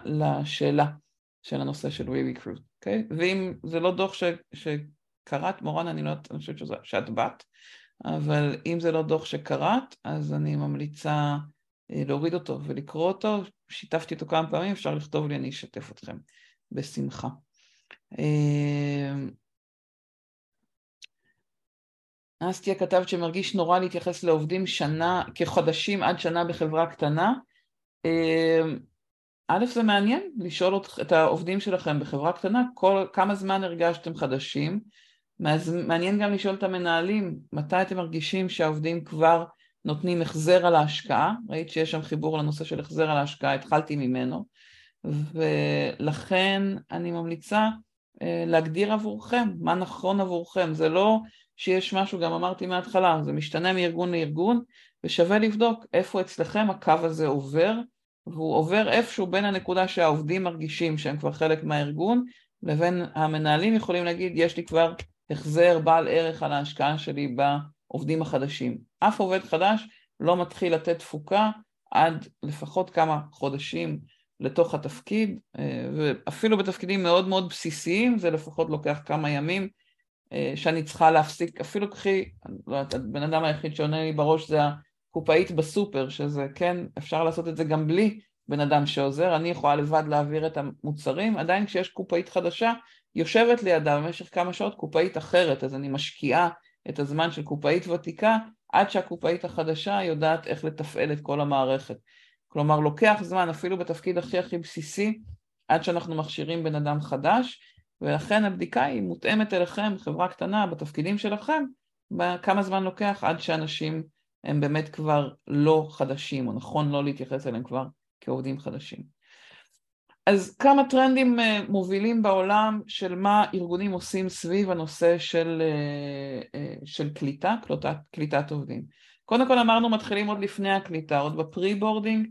לשאלה של הנושא של re-recruit. אוקיי? ואם זה לא דוח ש, שקראת, מורן, אני לא אני חושבת שזה, שאת בת, אבל אם זה לא דוח שקראת, אז אני ממליצה אה, להוריד אותו ולקרוא אותו, שיתפתי אותו כמה פעמים, אפשר לכתוב לי, אני אשתף אתכם בשמחה. אה, אסטיה כתבת שמרגיש נורא להתייחס לעובדים שנה, כחודשים עד שנה בחברה קטנה. א', זה מעניין לשאול את העובדים שלכם בחברה קטנה כל, כמה זמן הרגשתם חדשים, מעניין גם לשאול את המנהלים מתי אתם מרגישים שהעובדים כבר נותנים החזר על ההשקעה, ראית שיש שם חיבור לנושא של החזר על ההשקעה, התחלתי ממנו, ולכן אני ממליצה אה, להגדיר עבורכם מה נכון עבורכם, זה לא שיש משהו, גם אמרתי מההתחלה, זה משתנה מארגון לארגון, ושווה לבדוק איפה אצלכם הקו הזה עובר, והוא עובר איפשהו בין הנקודה שהעובדים מרגישים שהם כבר חלק מהארגון לבין המנהלים יכולים להגיד יש לי כבר החזר בעל ערך על ההשקעה שלי בעובדים החדשים. אף עובד חדש לא מתחיל לתת תפוקה עד לפחות כמה חודשים לתוך התפקיד ואפילו בתפקידים מאוד מאוד בסיסיים זה לפחות לוקח כמה ימים שאני צריכה להפסיק, אפילו קחי, לא יודעת, הבן אדם היחיד שעונה לי בראש זה קופאית בסופר, שזה כן, אפשר לעשות את זה גם בלי בן אדם שעוזר, אני יכולה לבד להעביר את המוצרים, עדיין כשיש קופאית חדשה, יושבת לידה במשך כמה שעות קופאית אחרת, אז אני משקיעה את הזמן של קופאית ותיקה עד שהקופאית החדשה יודעת איך לתפעל את כל המערכת. כלומר, לוקח זמן, אפילו בתפקיד הכי הכי בסיסי, עד שאנחנו מכשירים בן אדם חדש, ולכן הבדיקה היא מותאמת אליכם, חברה קטנה, בתפקידים שלכם, כמה זמן לוקח עד שאנשים הם באמת כבר לא חדשים, או נכון לא להתייחס אליהם כבר כעובדים חדשים. אז כמה טרנדים אה, מובילים בעולם של מה ארגונים עושים סביב הנושא של, אה, אה, של קליטה, קליטת, קליטת עובדים. קודם כל אמרנו מתחילים עוד לפני הקליטה, עוד ב pre-boarding,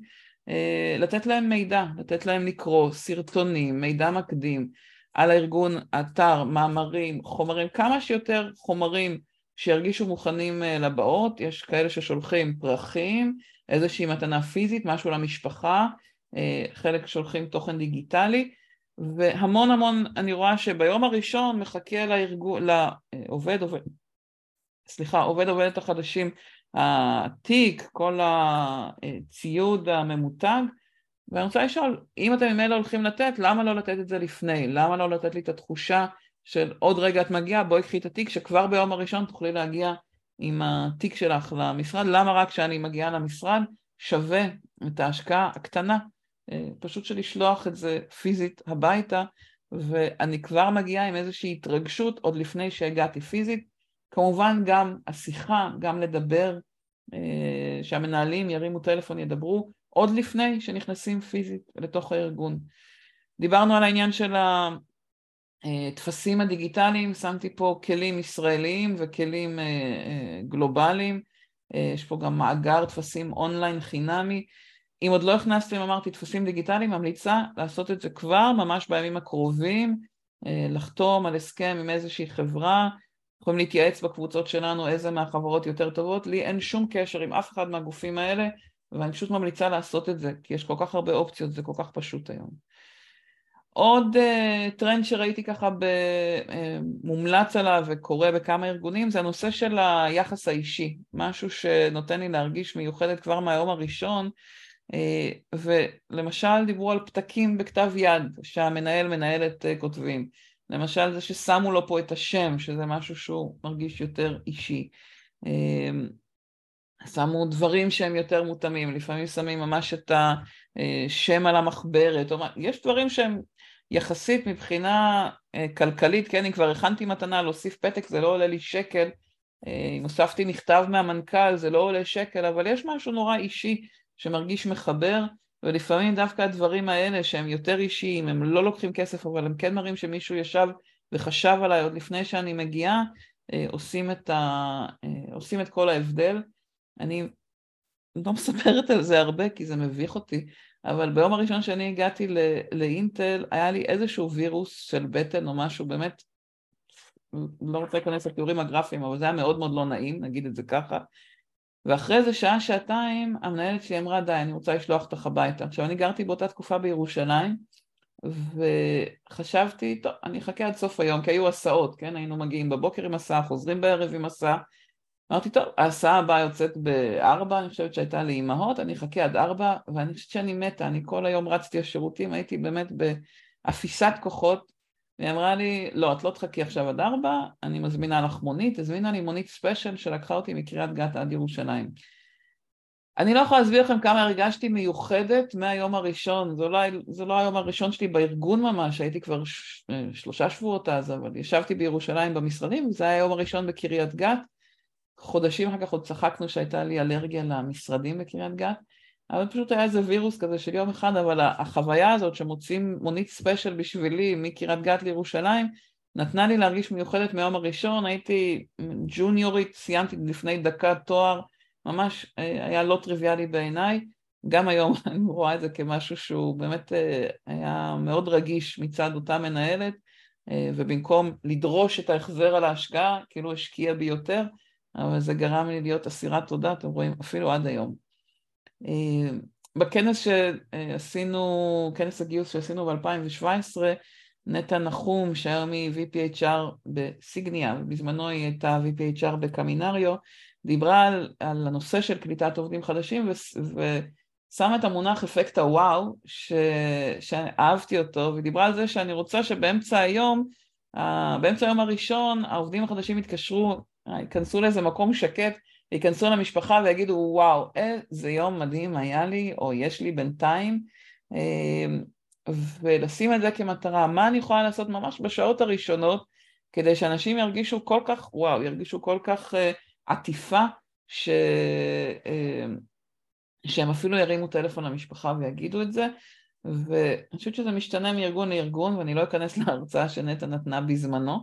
לתת להם מידע, לתת להם לקרוא סרטונים, מידע מקדים על הארגון, אתר, מאמרים, חומרים, כמה שיותר חומרים שירגישו מוכנים אה, לבאות, יש כאלה ששולחים פרחים, איזושהי מתנה פיזית, משהו למשפחה, אה, חלק שולחים תוכן דיגיטלי, והמון המון, אני רואה שביום הראשון מחכה לארגון, לעובד, עובד, סליחה, עובד עובדת החדשים, התיק, כל הציוד הממותג, ואני רוצה לשאול, אם אתם ממילא הולכים לתת, למה לא לתת את זה לפני? למה לא לתת לי את התחושה של עוד רגע את מגיעה, בואי קחי את התיק, שכבר ביום הראשון תוכלי להגיע עם התיק שלך למשרד, למה רק כשאני מגיעה למשרד שווה את ההשקעה הקטנה, אה, פשוט של לשלוח את זה פיזית הביתה, ואני כבר מגיעה עם איזושהי התרגשות עוד לפני שהגעתי פיזית. כמובן גם השיחה, גם לדבר, אה, שהמנהלים ירימו טלפון, ידברו, עוד לפני שנכנסים פיזית לתוך הארגון. דיברנו על העניין של הטפסים הדיגיטליים, שמתי פה כלים ישראליים וכלים גלובליים, יש פה גם מאגר טפסים אונליין חינמי. אם עוד לא הכנסתם, אמרתי, טפסים דיגיטליים, ממליצה לעשות את זה כבר, ממש בימים הקרובים, לחתום על הסכם עם איזושהי חברה, יכולים להתייעץ בקבוצות שלנו איזה מהחברות יותר טובות, לי אין שום קשר עם אף אחד מהגופים האלה, ואני פשוט ממליצה לעשות את זה, כי יש כל כך הרבה אופציות, זה כל כך פשוט היום. עוד uh, טרנד שראיתי ככה מומלץ עליו וקורה בכמה ארגונים זה הנושא של היחס האישי, משהו שנותן לי להרגיש מיוחדת כבר מהיום הראשון uh, ולמשל דיברו על פתקים בכתב יד שהמנהל מנהלת uh, כותבים, למשל זה ששמו לו פה את השם שזה משהו שהוא מרגיש יותר אישי. שמו דברים שהם יותר מותאמים, לפעמים שמים ממש את השם על המחברת, יש דברים שהם יחסית מבחינה אה, כלכלית, כן, אם כבר הכנתי מתנה להוסיף פתק זה לא עולה לי שקל, אה, אם הוספתי מכתב מהמנכ"ל זה לא עולה שקל, אבל יש משהו נורא אישי שמרגיש מחבר, ולפעמים דווקא הדברים האלה שהם יותר אישיים, הם לא לוקחים כסף, אבל הם כן מראים שמישהו ישב וחשב עליי עוד לפני שאני מגיעה, אה, עושים את, ה... עושים את כל ההבדל. אני לא מספרת על זה הרבה כי זה מביך אותי, אבל ביום הראשון שאני הגעתי לאינטל היה לי איזשהו וירוס של בטן או משהו באמת, לא רוצה להיכנס לתיאורים הגרפיים, אבל זה היה מאוד מאוד לא נעים, נגיד את זה ככה. ואחרי איזה שעה, שעתיים, המנהלת שלי אמרה, די, אני רוצה לשלוח אותך הביתה. עכשיו, אני גרתי באותה תקופה בירושלים, וחשבתי, טוב, אני אחכה עד סוף היום, כי היו הסעות, כן? היינו מגיעים בבוקר עם הסעה, חוזרים בערב עם הסעה, אמרתי, טוב, ההסעה הבאה יוצאת בארבע, אני חושבת שהייתה לי אימהות, אני אחכה עד ארבע, ואני חושבת שאני מתה, אני כל היום רצתי לשירותים, הייתי באמת באפיסת כוחות, והיא אמרה לי, לא, את לא תחכי עכשיו עד ארבע, אני מזמינה לך מונית, הזמינה לי מונית ספיישל שלקחה אותי מקריית גת עד ירושלים. אני לא יכולה להסביר לכם כמה הרגשתי מיוחדת מהיום הראשון, זה לא, זה לא היום הראשון שלי בארגון ממש, הייתי כבר ש, שלושה שבועות אז, אבל ישבתי בירושלים במשרדים, זה היה היום הראשון בקריית גת, חודשים אחר כך עוד צחקנו שהייתה לי אלרגיה למשרדים בקריית גת, אבל פשוט היה איזה וירוס כזה של יום אחד, אבל החוויה הזאת שמוצאים מונית ספיישל בשבילי מקריית גת לירושלים, נתנה לי להרגיש מיוחדת מהיום הראשון, הייתי ג'וניורית, סיימתי לפני דקה תואר, ממש אה, היה לא טריוויאלי בעיניי, גם היום *laughs* אני רואה את זה כמשהו שהוא באמת אה, היה מאוד רגיש מצד אותה מנהלת, אה, ובמקום לדרוש את ההחזר על ההשקעה, כאילו השקיע בי יותר, אבל זה גרם לי להיות אסירת תודה, אתם רואים, אפילו עד היום. אה, בכנס שעשינו, כנס הגיוס שעשינו ב-2017, נטע נחום, שהיום היא VPHR בסיגניה, ובזמנו היא הייתה VPHR בקמינריו, דיברה על, על הנושא של קליטת עובדים חדשים ושמה את המונח אפקט הוואו, ש, שאהבתי אותו, ודיברה על זה שאני רוצה שבאמצע היום, באמצע היום הראשון העובדים החדשים יתקשרו ייכנסו לאיזה מקום שקט, ייכנסו למשפחה ויגידו וואו, איזה יום מדהים היה לי או יש לי בינתיים. אמ, ולשים את זה כמטרה, מה אני יכולה לעשות ממש בשעות הראשונות כדי שאנשים ירגישו כל כך, וואו, ירגישו כל כך uh, עטיפה ש... uh, שהם אפילו ירימו טלפון למשפחה ויגידו את זה. ואני חושבת שזה משתנה מארגון לארגון ואני לא אכנס להרצאה שנטע נתנה בזמנו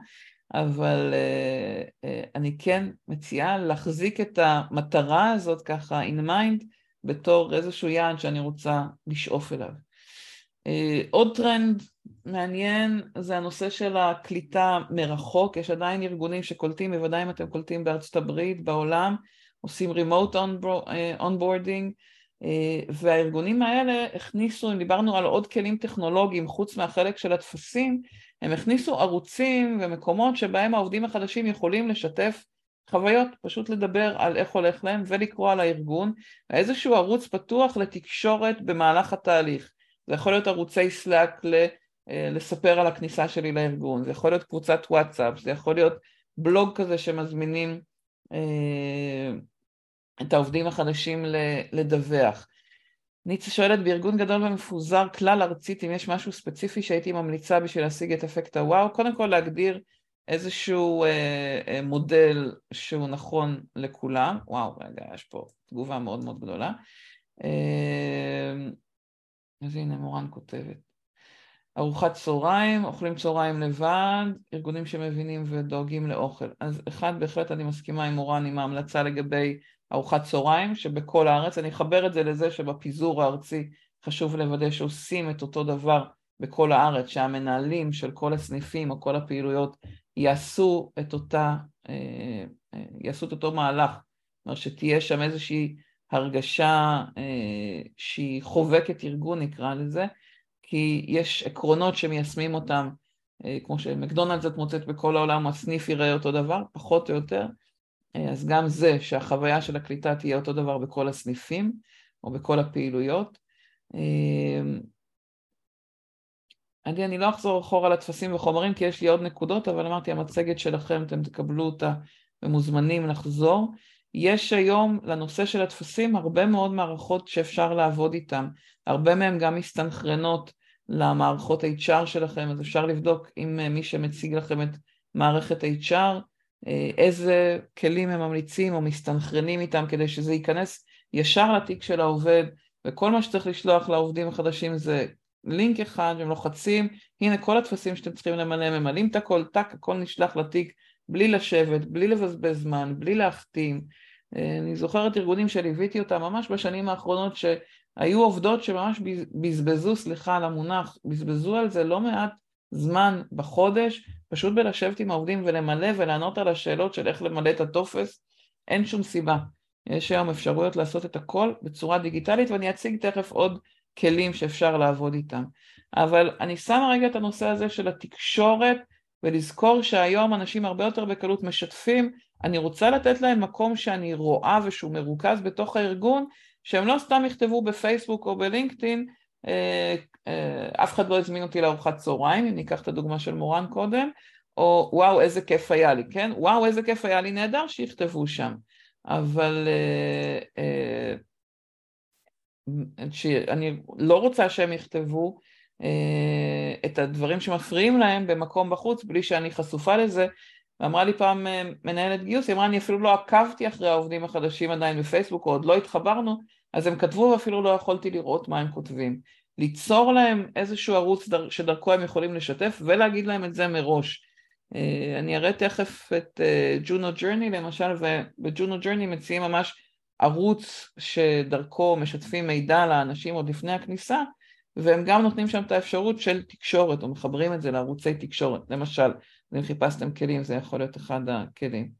אבל uh, uh, אני כן מציעה להחזיק את המטרה הזאת ככה in mind בתור איזשהו יעד שאני רוצה לשאוף אליו. Uh, עוד טרנד מעניין זה הנושא של הקליטה מרחוק, יש עדיין ארגונים שקולטים, בוודאי אם אתם קולטים בארצות הברית, בעולם, עושים remote onboarding, והארגונים האלה הכניסו, אם דיברנו על עוד כלים טכנולוגיים חוץ מהחלק של הטפסים, הם הכניסו ערוצים ומקומות שבהם העובדים החדשים יכולים לשתף חוויות, פשוט לדבר על איך הולך להם ולקרוא על הארגון, איזשהו ערוץ פתוח לתקשורת במהלך התהליך. זה יכול להיות ערוצי סלאק אה, לספר על הכניסה שלי לארגון, זה יכול להיות קבוצת וואטסאפ, זה יכול להיות בלוג כזה שמזמינים אה, את העובדים החדשים לדווח. ניצה שואלת בארגון גדול ומפוזר כלל ארצית אם יש משהו ספציפי שהייתי ממליצה בשביל להשיג את אפקט הוואו, קודם כל להגדיר איזשהו אה, אה, מודל שהוא נכון לכולם, וואו רגע יש פה תגובה מאוד מאוד גדולה, אז הנה מורן כותבת. ארוחת צהריים, אוכלים צהריים לבד, ארגונים שמבינים ודואגים לאוכל. אז אחד, בהחלט אני מסכימה עם מורן עם ההמלצה לגבי ארוחת צהריים, שבכל הארץ, אני אחבר את זה לזה שבפיזור הארצי חשוב לוודא שעושים את אותו דבר בכל הארץ, שהמנהלים של כל הסניפים או כל הפעילויות יעשו את אותה, אה, אה, יעשו את אותו מהלך, אומרת שתהיה שם איזושהי הרגשה אה, שהיא חובקת ארגון נקרא לזה, כי יש עקרונות שמיישמים אותם, כמו שמקדונלדס את מוצאת בכל העולם, הסניף יראה אותו דבר, פחות או יותר, אז גם זה שהחוויה של הקליטה תהיה אותו דבר בכל הסניפים או בכל הפעילויות. עדי, אני לא אחזור אחורה לטפסים וחומרים כי יש לי עוד נקודות, אבל אמרתי, המצגת שלכם, אתם תקבלו אותה ומוזמנים לחזור. יש היום לנושא של הטפסים הרבה מאוד מערכות שאפשר לעבוד איתן. הרבה מהן גם מסתנכרנות למערכות HR שלכם, אז אפשר לבדוק עם מי שמציג לכם את מערכת HR, אה, איזה כלים הם ממליצים או מסתנכרנים איתם כדי שזה ייכנס ישר לתיק של העובד, וכל מה שצריך לשלוח לעובדים החדשים זה לינק אחד, הם לוחצים, הנה כל הטפסים שאתם צריכים למלא, ממלאים את הכל, טאק, הכל נשלח לתיק, בלי לשבת, בלי לבזבז זמן, בלי להחתים. אה, אני זוכרת ארגונים שליוויתי אותם ממש בשנים האחרונות, שהיו עובדות שממש בזבזו, סליחה על המונח, בזבזו על זה לא מעט זמן בחודש, פשוט בלשבת עם העובדים ולמלא ולענות על השאלות של איך למלא את הטופס, אין שום סיבה. יש היום אפשרויות לעשות את הכל בצורה דיגיטלית ואני אציג תכף עוד כלים שאפשר לעבוד איתם. אבל אני שמה רגע את הנושא הזה של התקשורת ולזכור שהיום אנשים הרבה יותר בקלות משתפים, אני רוצה לתת להם מקום שאני רואה ושהוא מרוכז בתוך הארגון, שהם לא סתם יכתבו בפייסבוק או בלינקדאין, אה, אף אחד לא הזמין אותי לארוחת צהריים, אם ניקח את הדוגמה של מורן קודם, או וואו איזה כיף היה לי, כן? וואו איזה כיף היה לי, נהדר שיכתבו שם. אבל אה, שאני לא רוצה שהם יכתבו אה, את הדברים שמפריעים להם במקום בחוץ בלי שאני חשופה לזה. ואמרה לי פעם אה, מנהלת גיוס, היא אמרה אני אפילו לא עקבתי אחרי העובדים החדשים עדיין בפייסבוק, או עוד לא התחברנו, אז הם כתבו ואפילו לא יכולתי לראות מה הם כותבים. ליצור להם איזשהו ערוץ שדרכו הם יכולים לשתף ולהגיד להם את זה מראש. אה, אני אראה תכף את ג'ונו ג'רני למשל, ובג'ונו ג'רני מציעים ממש ערוץ שדרכו משתפים מידע לאנשים עוד לפני הכניסה, והם גם נותנים שם את האפשרות של תקשורת, או מחברים את זה לערוצי תקשורת. למשל, אם חיפשתם כלים, זה יכול להיות אחד הכלים.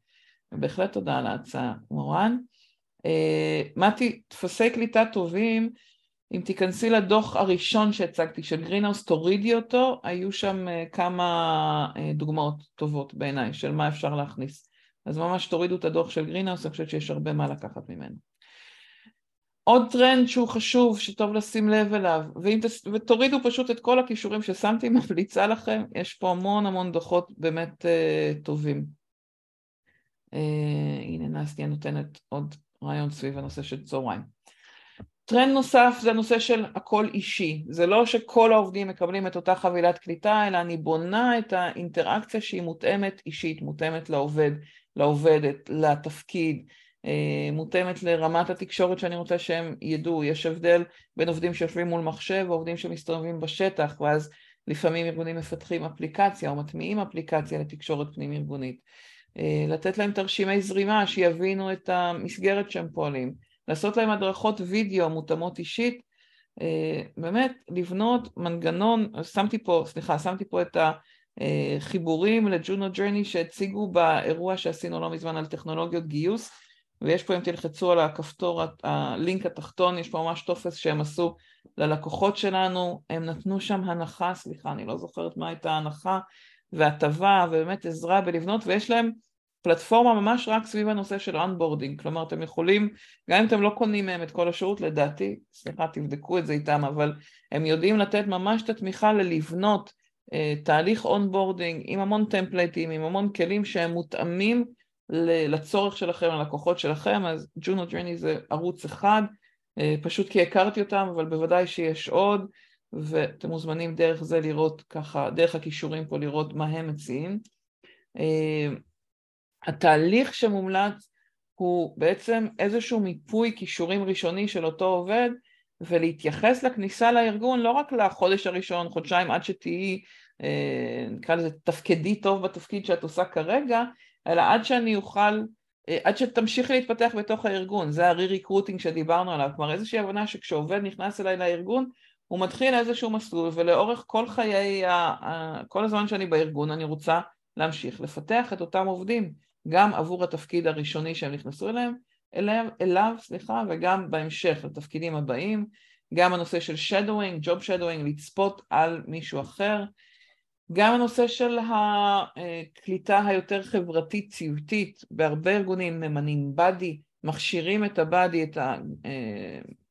בהחלט תודה על ההצעה, מורן. אה, מתי, טפסי קליטה טובים, אם תיכנסי לדוח הראשון שהצגתי של Greenhouse, תורידי אותו, היו שם אה, כמה אה, דוגמאות טובות בעיניי של מה אפשר להכניס. אז ממש תורידו את הדוח של Greenhouse, אני חושבת שיש הרבה מה לקחת ממנו. עוד טרנד שהוא חשוב, שטוב לשים לב אליו, ואם, ותורידו פשוט את כל הקישורים ששמתי, *laughs* ממליצה לכם, יש פה המון המון דוחות באמת אה, טובים. Uh, הנה נסטיה נותנת עוד רעיון סביב הנושא של צהריים. טרנד נוסף זה הנושא של הכל אישי, זה לא שכל העובדים מקבלים את אותה חבילת קליטה, אלא אני בונה את האינטראקציה שהיא מותאמת אישית, מותאמת לעובד, לעובדת, לתפקיד, אה, מותאמת לרמת התקשורת שאני רוצה שהם ידעו. יש הבדל בין עובדים שיושבים מול מחשב ועובדים שמסתובבים בשטח, ואז לפעמים ארגונים מפתחים אפליקציה או מטמיעים אפליקציה לתקשורת פנים ארגונית. אה, לתת להם תרשימי זרימה שיבינו את המסגרת שהם פועלים, לעשות להם הדרכות וידאו מותאמות אישית, אה, באמת לבנות מנגנון, שמתי פה, סליחה, שמתי פה את ה... חיבורים ל Juno Journey שהציגו באירוע שעשינו לא מזמן על טכנולוגיות גיוס ויש פה אם תלחצו על הכפתור, הלינק התחתון, יש פה ממש טופס שהם עשו ללקוחות שלנו, הם נתנו שם הנחה, סליחה אני לא זוכרת מה הייתה ההנחה והטבה ובאמת עזרה בלבנות ויש להם פלטפורמה ממש רק סביב הנושא של onboarding, כלומר אתם יכולים, גם אם אתם לא קונים מהם את כל השירות, לדעתי, סליחה תבדקו את זה איתם, אבל הם יודעים לתת ממש את התמיכה ללבנות אה, תהליך onboarding עם המון טמפלייטים, עם המון כלים שהם מותאמים לצורך שלכם, ללקוחות שלכם, אז Juno Journey זה ערוץ אחד, אה, פשוט כי הכרתי אותם, אבל בוודאי שיש עוד, ואתם מוזמנים דרך זה לראות ככה, דרך הכישורים פה לראות מה הם מציעים. אה, התהליך שמומלץ הוא בעצם איזשהו מיפוי כישורים ראשוני של אותו עובד ולהתייחס לכניסה לארגון לא רק לחודש הראשון, חודשיים עד שתהיי, אה, נקרא לזה תפקדי טוב בתפקיד שאת עושה כרגע, אלא עד שאני אוכל, אה, עד שתמשיכי להתפתח בתוך הארגון, זה הרי-ריקרוטינג שדיברנו עליו, כלומר איזושהי הבנה שכשעובד נכנס אליי לארגון הוא מתחיל איזשהו מסלול ולאורך כל חיי, כל הזמן שאני בארגון אני רוצה להמשיך לפתח את אותם עובדים גם עבור התפקיד הראשוני שהם נכנסו אליהם, אליו, אליו סליחה, וגם בהמשך לתפקידים הבאים, גם הנושא של shadowing, job shadowing, לצפות על מישהו אחר, גם הנושא של הקליטה היותר חברתית צוותית, בהרבה ארגונים ממנים באדי, מכשירים את הבאדי, את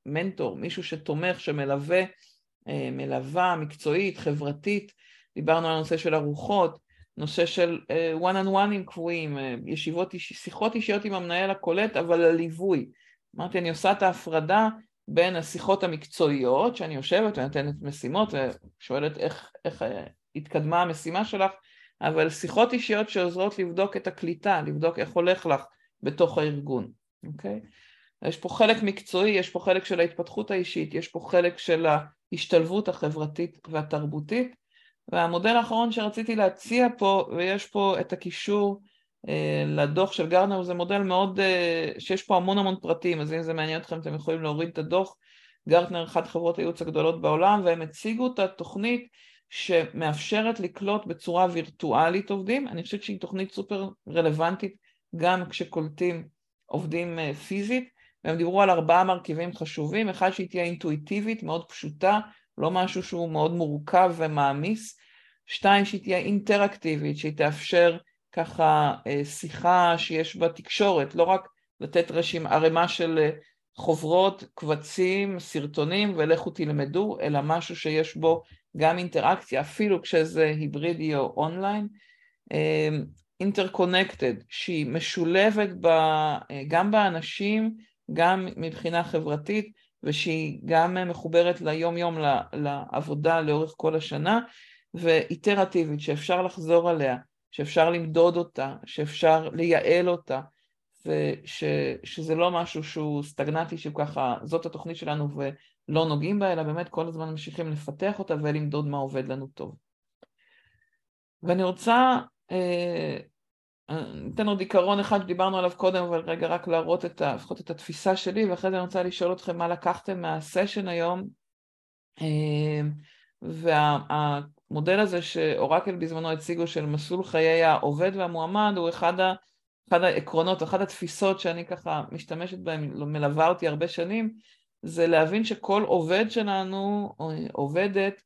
המנטור, מישהו שתומך, שמלווה, מלווה מקצועית, חברתית, דיברנו על הנושא של ארוחות, נושא של one on one קבועים, uh, ישיבות, שיחות אישיות עם המנהל הקולט, אבל הליווי. אמרתי, אני עושה את ההפרדה בין השיחות המקצועיות, שאני יושבת ונותנת משימות ושואלת איך, איך uh, התקדמה המשימה שלך, אבל שיחות אישיות שעוזרות לבדוק את הקליטה, לבדוק איך הולך לך בתוך הארגון, אוקיי? יש פה חלק מקצועי, יש פה חלק של ההתפתחות האישית, יש פה חלק של ההשתלבות החברתית והתרבותית, והמודל האחרון שרציתי להציע פה, ויש פה את הקישור אה, לדוח של גרנר, זה מודל מאוד, אה, שיש פה המון המון פרטים, אז אם זה מעניין אתכם אתם יכולים להוריד את הדוח. גרטנר אחת חברות הייעוץ הגדולות בעולם, והם הציגו את התוכנית שמאפשרת לקלוט בצורה וירטואלית עובדים, אני חושבת שהיא תוכנית סופר רלוונטית גם כשקולטים עובדים אה, פיזית, והם דיברו על ארבעה מרכיבים חשובים, אחד שהיא תהיה אינטואיטיבית, מאוד פשוטה, לא משהו שהוא מאוד מורכב ומעמיס. שתיים, שהיא תהיה אינטראקטיבית, שהיא תאפשר ככה אה, שיחה שיש בה תקשורת, לא רק לתת רשימה, ערימה של אה, חוברות, קבצים, סרטונים ולכו תלמדו, אלא משהו שיש בו גם אינטראקציה, אפילו כשזה היברידי או אונליין. אינטרקונקטד, שהיא משולבת ב, אה, גם באנשים, גם מבחינה חברתית, ושהיא גם מחוברת ליום יום לעבודה לאורך כל השנה ואיטרטיבית שאפשר לחזור עליה, שאפשר למדוד אותה, שאפשר לייעל אותה וש, שזה לא משהו שהוא סטגנטי שהוא ככה זאת התוכנית שלנו ולא נוגעים בה אלא באמת כל הזמן ממשיכים לפתח אותה ולמדוד מה עובד לנו טוב. ואני רוצה אה, ניתן עוד עיקרון אחד שדיברנו עליו קודם, אבל רגע רק להראות את ה, לפחות את התפיסה שלי, ואחרי זה אני רוצה לשאול אתכם מה לקחתם מהסשן היום. אמ, והמודל הזה שאורקל בזמנו הציגו של מסלול חיי העובד והמועמד הוא אחד, ה, אחד העקרונות, אחת התפיסות שאני ככה משתמשת בהן, מלווה אותי הרבה שנים, זה להבין שכל עובד שלנו, עובדת,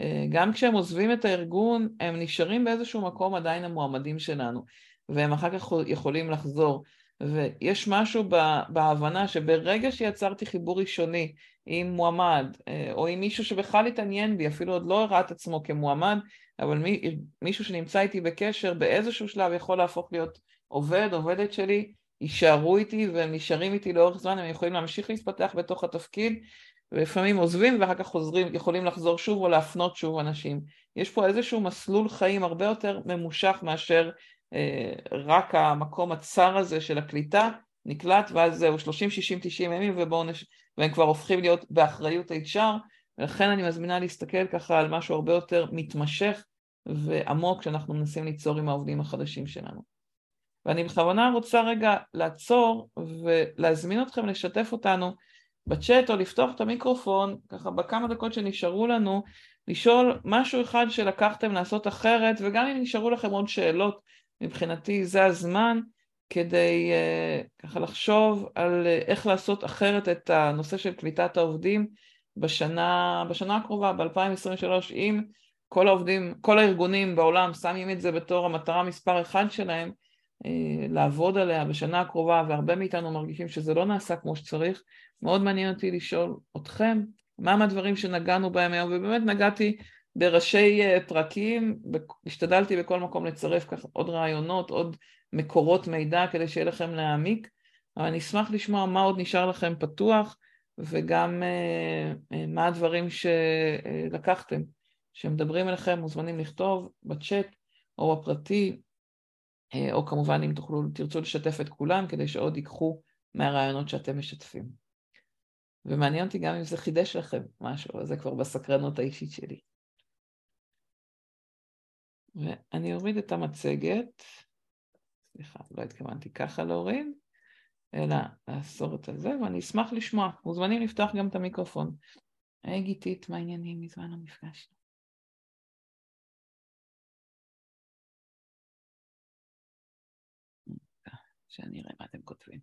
אה, גם כשהם עוזבים את הארגון, הם נשארים באיזשהו מקום עדיין המועמדים שלנו. והם אחר כך יכולים לחזור. ויש משהו בהבנה שברגע שיצרתי חיבור ראשוני עם מועמד, אה, או עם מישהו שבכלל התעניין בי, אפילו עוד לא הראה את עצמו כמועמד, אבל מי, מישהו שנמצא איתי בקשר באיזשהו שלב יכול להפוך להיות עובד, עובדת שלי, יישארו איתי והם נשארים איתי לאורך זמן, הם יכולים להמשיך להתפתח בתוך התפקיד, ולפעמים עוזבים ואחר כך חוזרים, יכולים לחזור שוב או להפנות שוב אנשים. יש פה איזשהו מסלול חיים הרבה יותר ממושך מאשר רק המקום הצר הזה של הקליטה נקלט ואז זהו 30, 60, 90 ימים ובואו נש... והם כבר הופכים להיות באחריות HR ולכן אני מזמינה להסתכל ככה על משהו הרבה יותר מתמשך ועמוק שאנחנו מנסים ליצור עם העובדים החדשים שלנו. ואני בכוונה רוצה רגע לעצור ולהזמין אתכם לשתף אותנו בצ'אט או לפתוח את המיקרופון ככה בכמה דקות שנשארו לנו לשאול משהו אחד שלקחתם לעשות אחרת וגם אם נשארו לכם עוד שאלות מבחינתי זה הזמן כדי uh, ככה לחשוב על uh, איך לעשות אחרת את הנושא של קליטת העובדים בשנה, בשנה הקרובה, ב-2023, אם כל העובדים, כל הארגונים בעולם שמים את זה בתור המטרה מספר אחד שלהם, uh, לעבוד עליה בשנה הקרובה, והרבה מאיתנו מרגישים שזה לא נעשה כמו שצריך, מאוד מעניין אותי לשאול אתכם, מה מהדברים שנגענו בהם היום, ובאמת נגעתי בראשי אה, פרקים, השתדלתי בכל מקום לצרף ככה עוד רעיונות, עוד מקורות מידע כדי שיהיה לכם להעמיק, אבל אני אשמח לשמוע מה עוד נשאר לכם פתוח וגם אה, אה, מה הדברים שלקחתם, שמדברים אליכם, מוזמנים לכתוב בצ'אט או בפרטי, או כמובן אם תוכלו, תרצו לשתף את כולם כדי שעוד ייקחו מהרעיונות שאתם משתפים. ומעניין אותי גם אם זה חידש לכם משהו, זה כבר בסקרנות האישית שלי. ואני אוריד את המצגת, סליחה, לא התכוונתי ככה להוריד, אלא לאסור את זה, ואני אשמח לשמוע. מוזמנים לפתוח גם את המיקרופון. היי גיתית, מה העניינים? מזמן לא נפגשנו. שאני אראה מה אתם כותבים.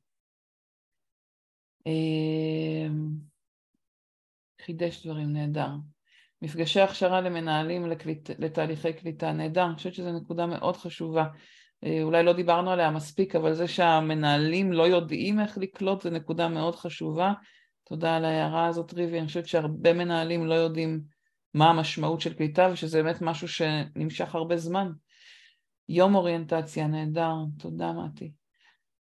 אמ, חידש דברים, נהדר. מפגשי הכשרה למנהלים לקליט, לתהליכי קליטה, נהדר, אני חושבת שזו נקודה מאוד חשובה. אה, אולי לא דיברנו עליה מספיק, אבל זה שהמנהלים לא יודעים איך לקלוט זה נקודה מאוד חשובה. תודה על ההערה הזאת, ריבי. אני חושבת שהרבה מנהלים לא יודעים מה המשמעות של קליטה, ושזה באמת משהו שנמשך הרבה זמן. יום אוריינטציה, נהדר. תודה, מתי.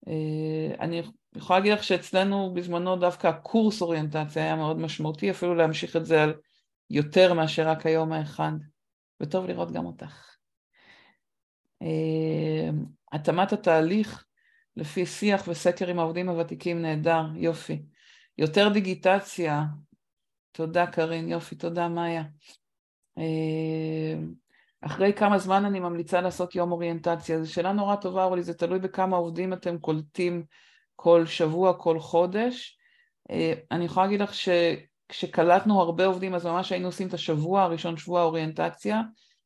אה, אני יכולה להגיד לך שאצלנו בזמנו דווקא הקורס אוריינטציה היה מאוד משמעותי, אפילו להמשיך את זה על יותר מאשר רק היום האחד. וטוב לראות גם אותך. אה, התאמת התהליך לפי שיח וסקר עם העובדים הוותיקים נהדר, יופי. יותר דיגיטציה, תודה קרין, יופי, תודה מאיה. אה, אחרי כמה זמן אני ממליצה לעשות יום אוריינטציה? זו שאלה נורא טובה, אבל זה תלוי בכמה עובדים אתם קולטים כל שבוע, כל חודש. אה, אני יכולה להגיד לך שכשקלטנו הרבה עובדים, אז ממש היינו עושים את השבוע הראשון, שבוע אוריינטציה,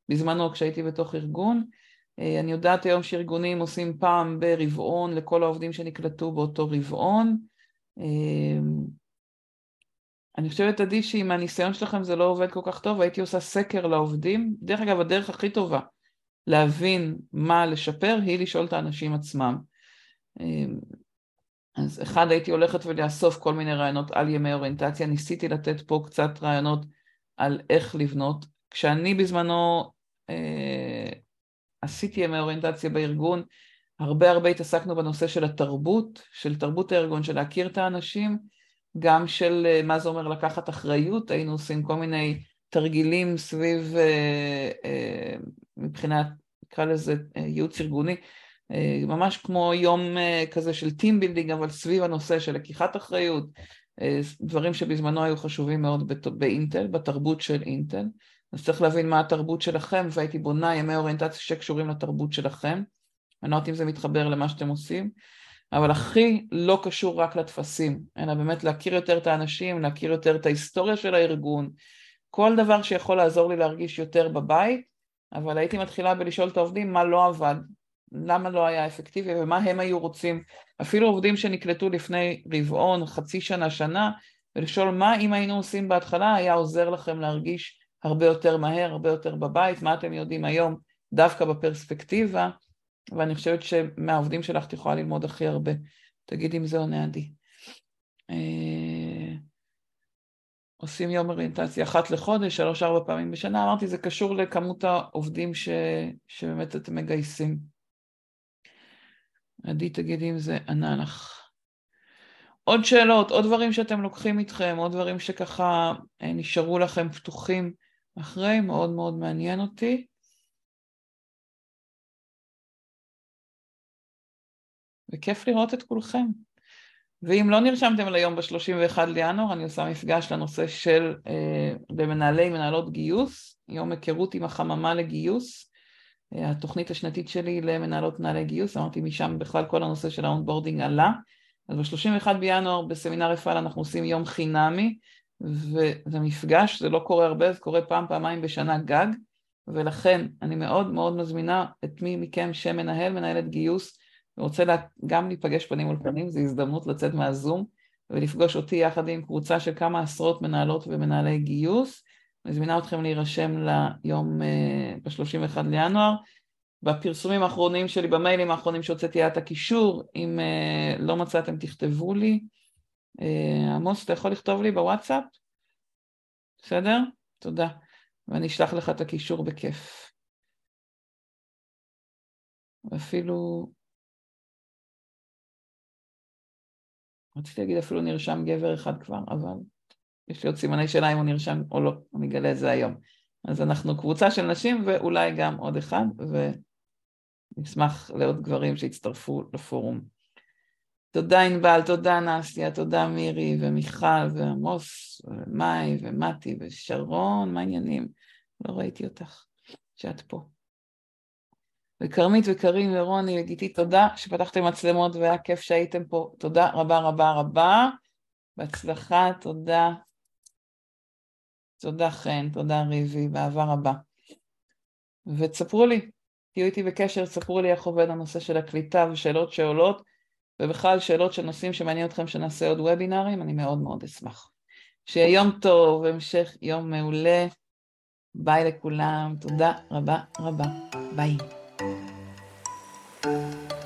בזמנו כשהייתי בתוך ארגון. אה, אני יודעת היום שארגונים עושים פעם ברבעון לכל העובדים שנקלטו באותו רבעון. אה, אני חושבת, עדי, שאם הניסיון שלכם זה לא עובד כל כך טוב, הייתי עושה סקר לעובדים. דרך אגב, הדרך הכי טובה להבין מה לשפר היא לשאול את האנשים עצמם. אה, אז אחד, הייתי הולכת ולאסוף כל מיני רעיונות על ימי אוריינטציה, ניסיתי לתת פה קצת רעיונות על איך לבנות. כשאני בזמנו אה, עשיתי ימי אוריינטציה בארגון, הרבה הרבה התעסקנו בנושא של התרבות, של תרבות הארגון, של להכיר את האנשים, גם של אה, מה זה אומר לקחת אחריות, היינו עושים כל מיני תרגילים סביב, אה, אה, מבחינת, נקרא לזה ייעוץ ארגוני, ממש כמו יום כזה של team building, אבל סביב הנושא של לקיחת אחריות, דברים שבזמנו היו חשובים מאוד באינטל, בתרבות של אינטל. אז צריך להבין מה התרבות שלכם, והייתי בונה ימי אוריינטציה שקשורים לתרבות שלכם. אני לא יודעת אם זה מתחבר למה שאתם עושים, אבל הכי לא קשור רק לטפסים, אלא באמת להכיר יותר את האנשים, להכיר יותר את ההיסטוריה של הארגון, כל דבר שיכול לעזור לי להרגיש יותר בבית, אבל הייתי מתחילה בלשאול את העובדים מה לא עבד, למה לא היה אפקטיבי ומה הם היו רוצים, אפילו עובדים שנקלטו לפני רבעון, חצי שנה, שנה, ולשאול מה אם היינו עושים בהתחלה היה עוזר לכם להרגיש הרבה יותר מהר, הרבה יותר בבית, מה אתם יודעים היום דווקא בפרספקטיבה, ואני חושבת שמהעובדים שלך את יכולה ללמוד הכי הרבה. תגידי אם זה עונה עדי. אה, עושים יום אוריינטציה אחת לחודש, שלוש-ארבע פעמים בשנה, אמרתי, זה קשור לכמות העובדים ש... שבאמת אתם מגייסים. עדי, תגידי אם זה ענה לך. עוד שאלות, עוד דברים שאתם לוקחים איתכם, עוד דברים שככה אה, נשארו לכם פתוחים אחרי, מאוד מאוד מעניין אותי. וכיף לראות את כולכם. ואם לא נרשמתם ליום ב-31 לינואר, אני עושה מפגש לנושא של אה, במנהלי מנהלות גיוס, יום היכרות עם החממה לגיוס, התוכנית השנתית שלי למנהלות מנהלי גיוס, אמרתי משם בכלל כל הנושא של ה onboarding עלה, אז ב-31 בינואר בסמינר אפעל אנחנו עושים יום חינמי, וזה מפגש, זה לא קורה הרבה, זה קורה פעם, פעמיים בשנה גג, ולכן אני מאוד מאוד מזמינה את מי מכם שמנהל, מנהלת גיוס, ורוצה לה, גם להיפגש פנים מול פנים, זו הזדמנות לצאת מהזום ולפגוש אותי יחד עם קבוצה של כמה עשרות מנהלות ומנהלי גיוס. מזמינה אתכם להירשם ליום uh, ב-31 לינואר. בפרסומים האחרונים שלי, במיילים האחרונים שהוצאתי את הקישור, אם uh, לא מצאתם תכתבו לי. Uh, עמוס, אתה יכול לכתוב לי בוואטסאפ? בסדר? תודה. ואני אשלח לך את הקישור בכיף. ואפילו רציתי להגיד אפילו נרשם גבר אחד כבר, אבל יש לי עוד סימני שאלה אם הוא נרשם או לא, אני אגלה את זה היום. אז אנחנו קבוצה של נשים ואולי גם עוד אחד, נשמח לעוד גברים שיצטרפו לפורום. תודה ענבל, תודה נסיה, תודה מירי ומיכל ועמוס ומאי ומתי ושרון, מה העניינים? לא ראיתי אותך, שאת פה. וכרמית וקרים ורוני וגיתי, תודה שפתחתם מצלמות והיה כיף שהייתם פה. תודה רבה רבה רבה. בהצלחה, תודה. תודה חן, תודה ריבי, באהבה רבה. ותספרו לי, תהיו איתי בקשר, תספרו לי איך עובד הנושא של הקליטה ושאלות שעולות, ובכלל שאלות של נושאים שמעניין אתכם שנעשה עוד וובינארים, אני מאוד מאוד אשמח. שיהיה יום טוב, המשך יום מעולה. ביי לכולם, תודה רבה רבה, ביי. thank you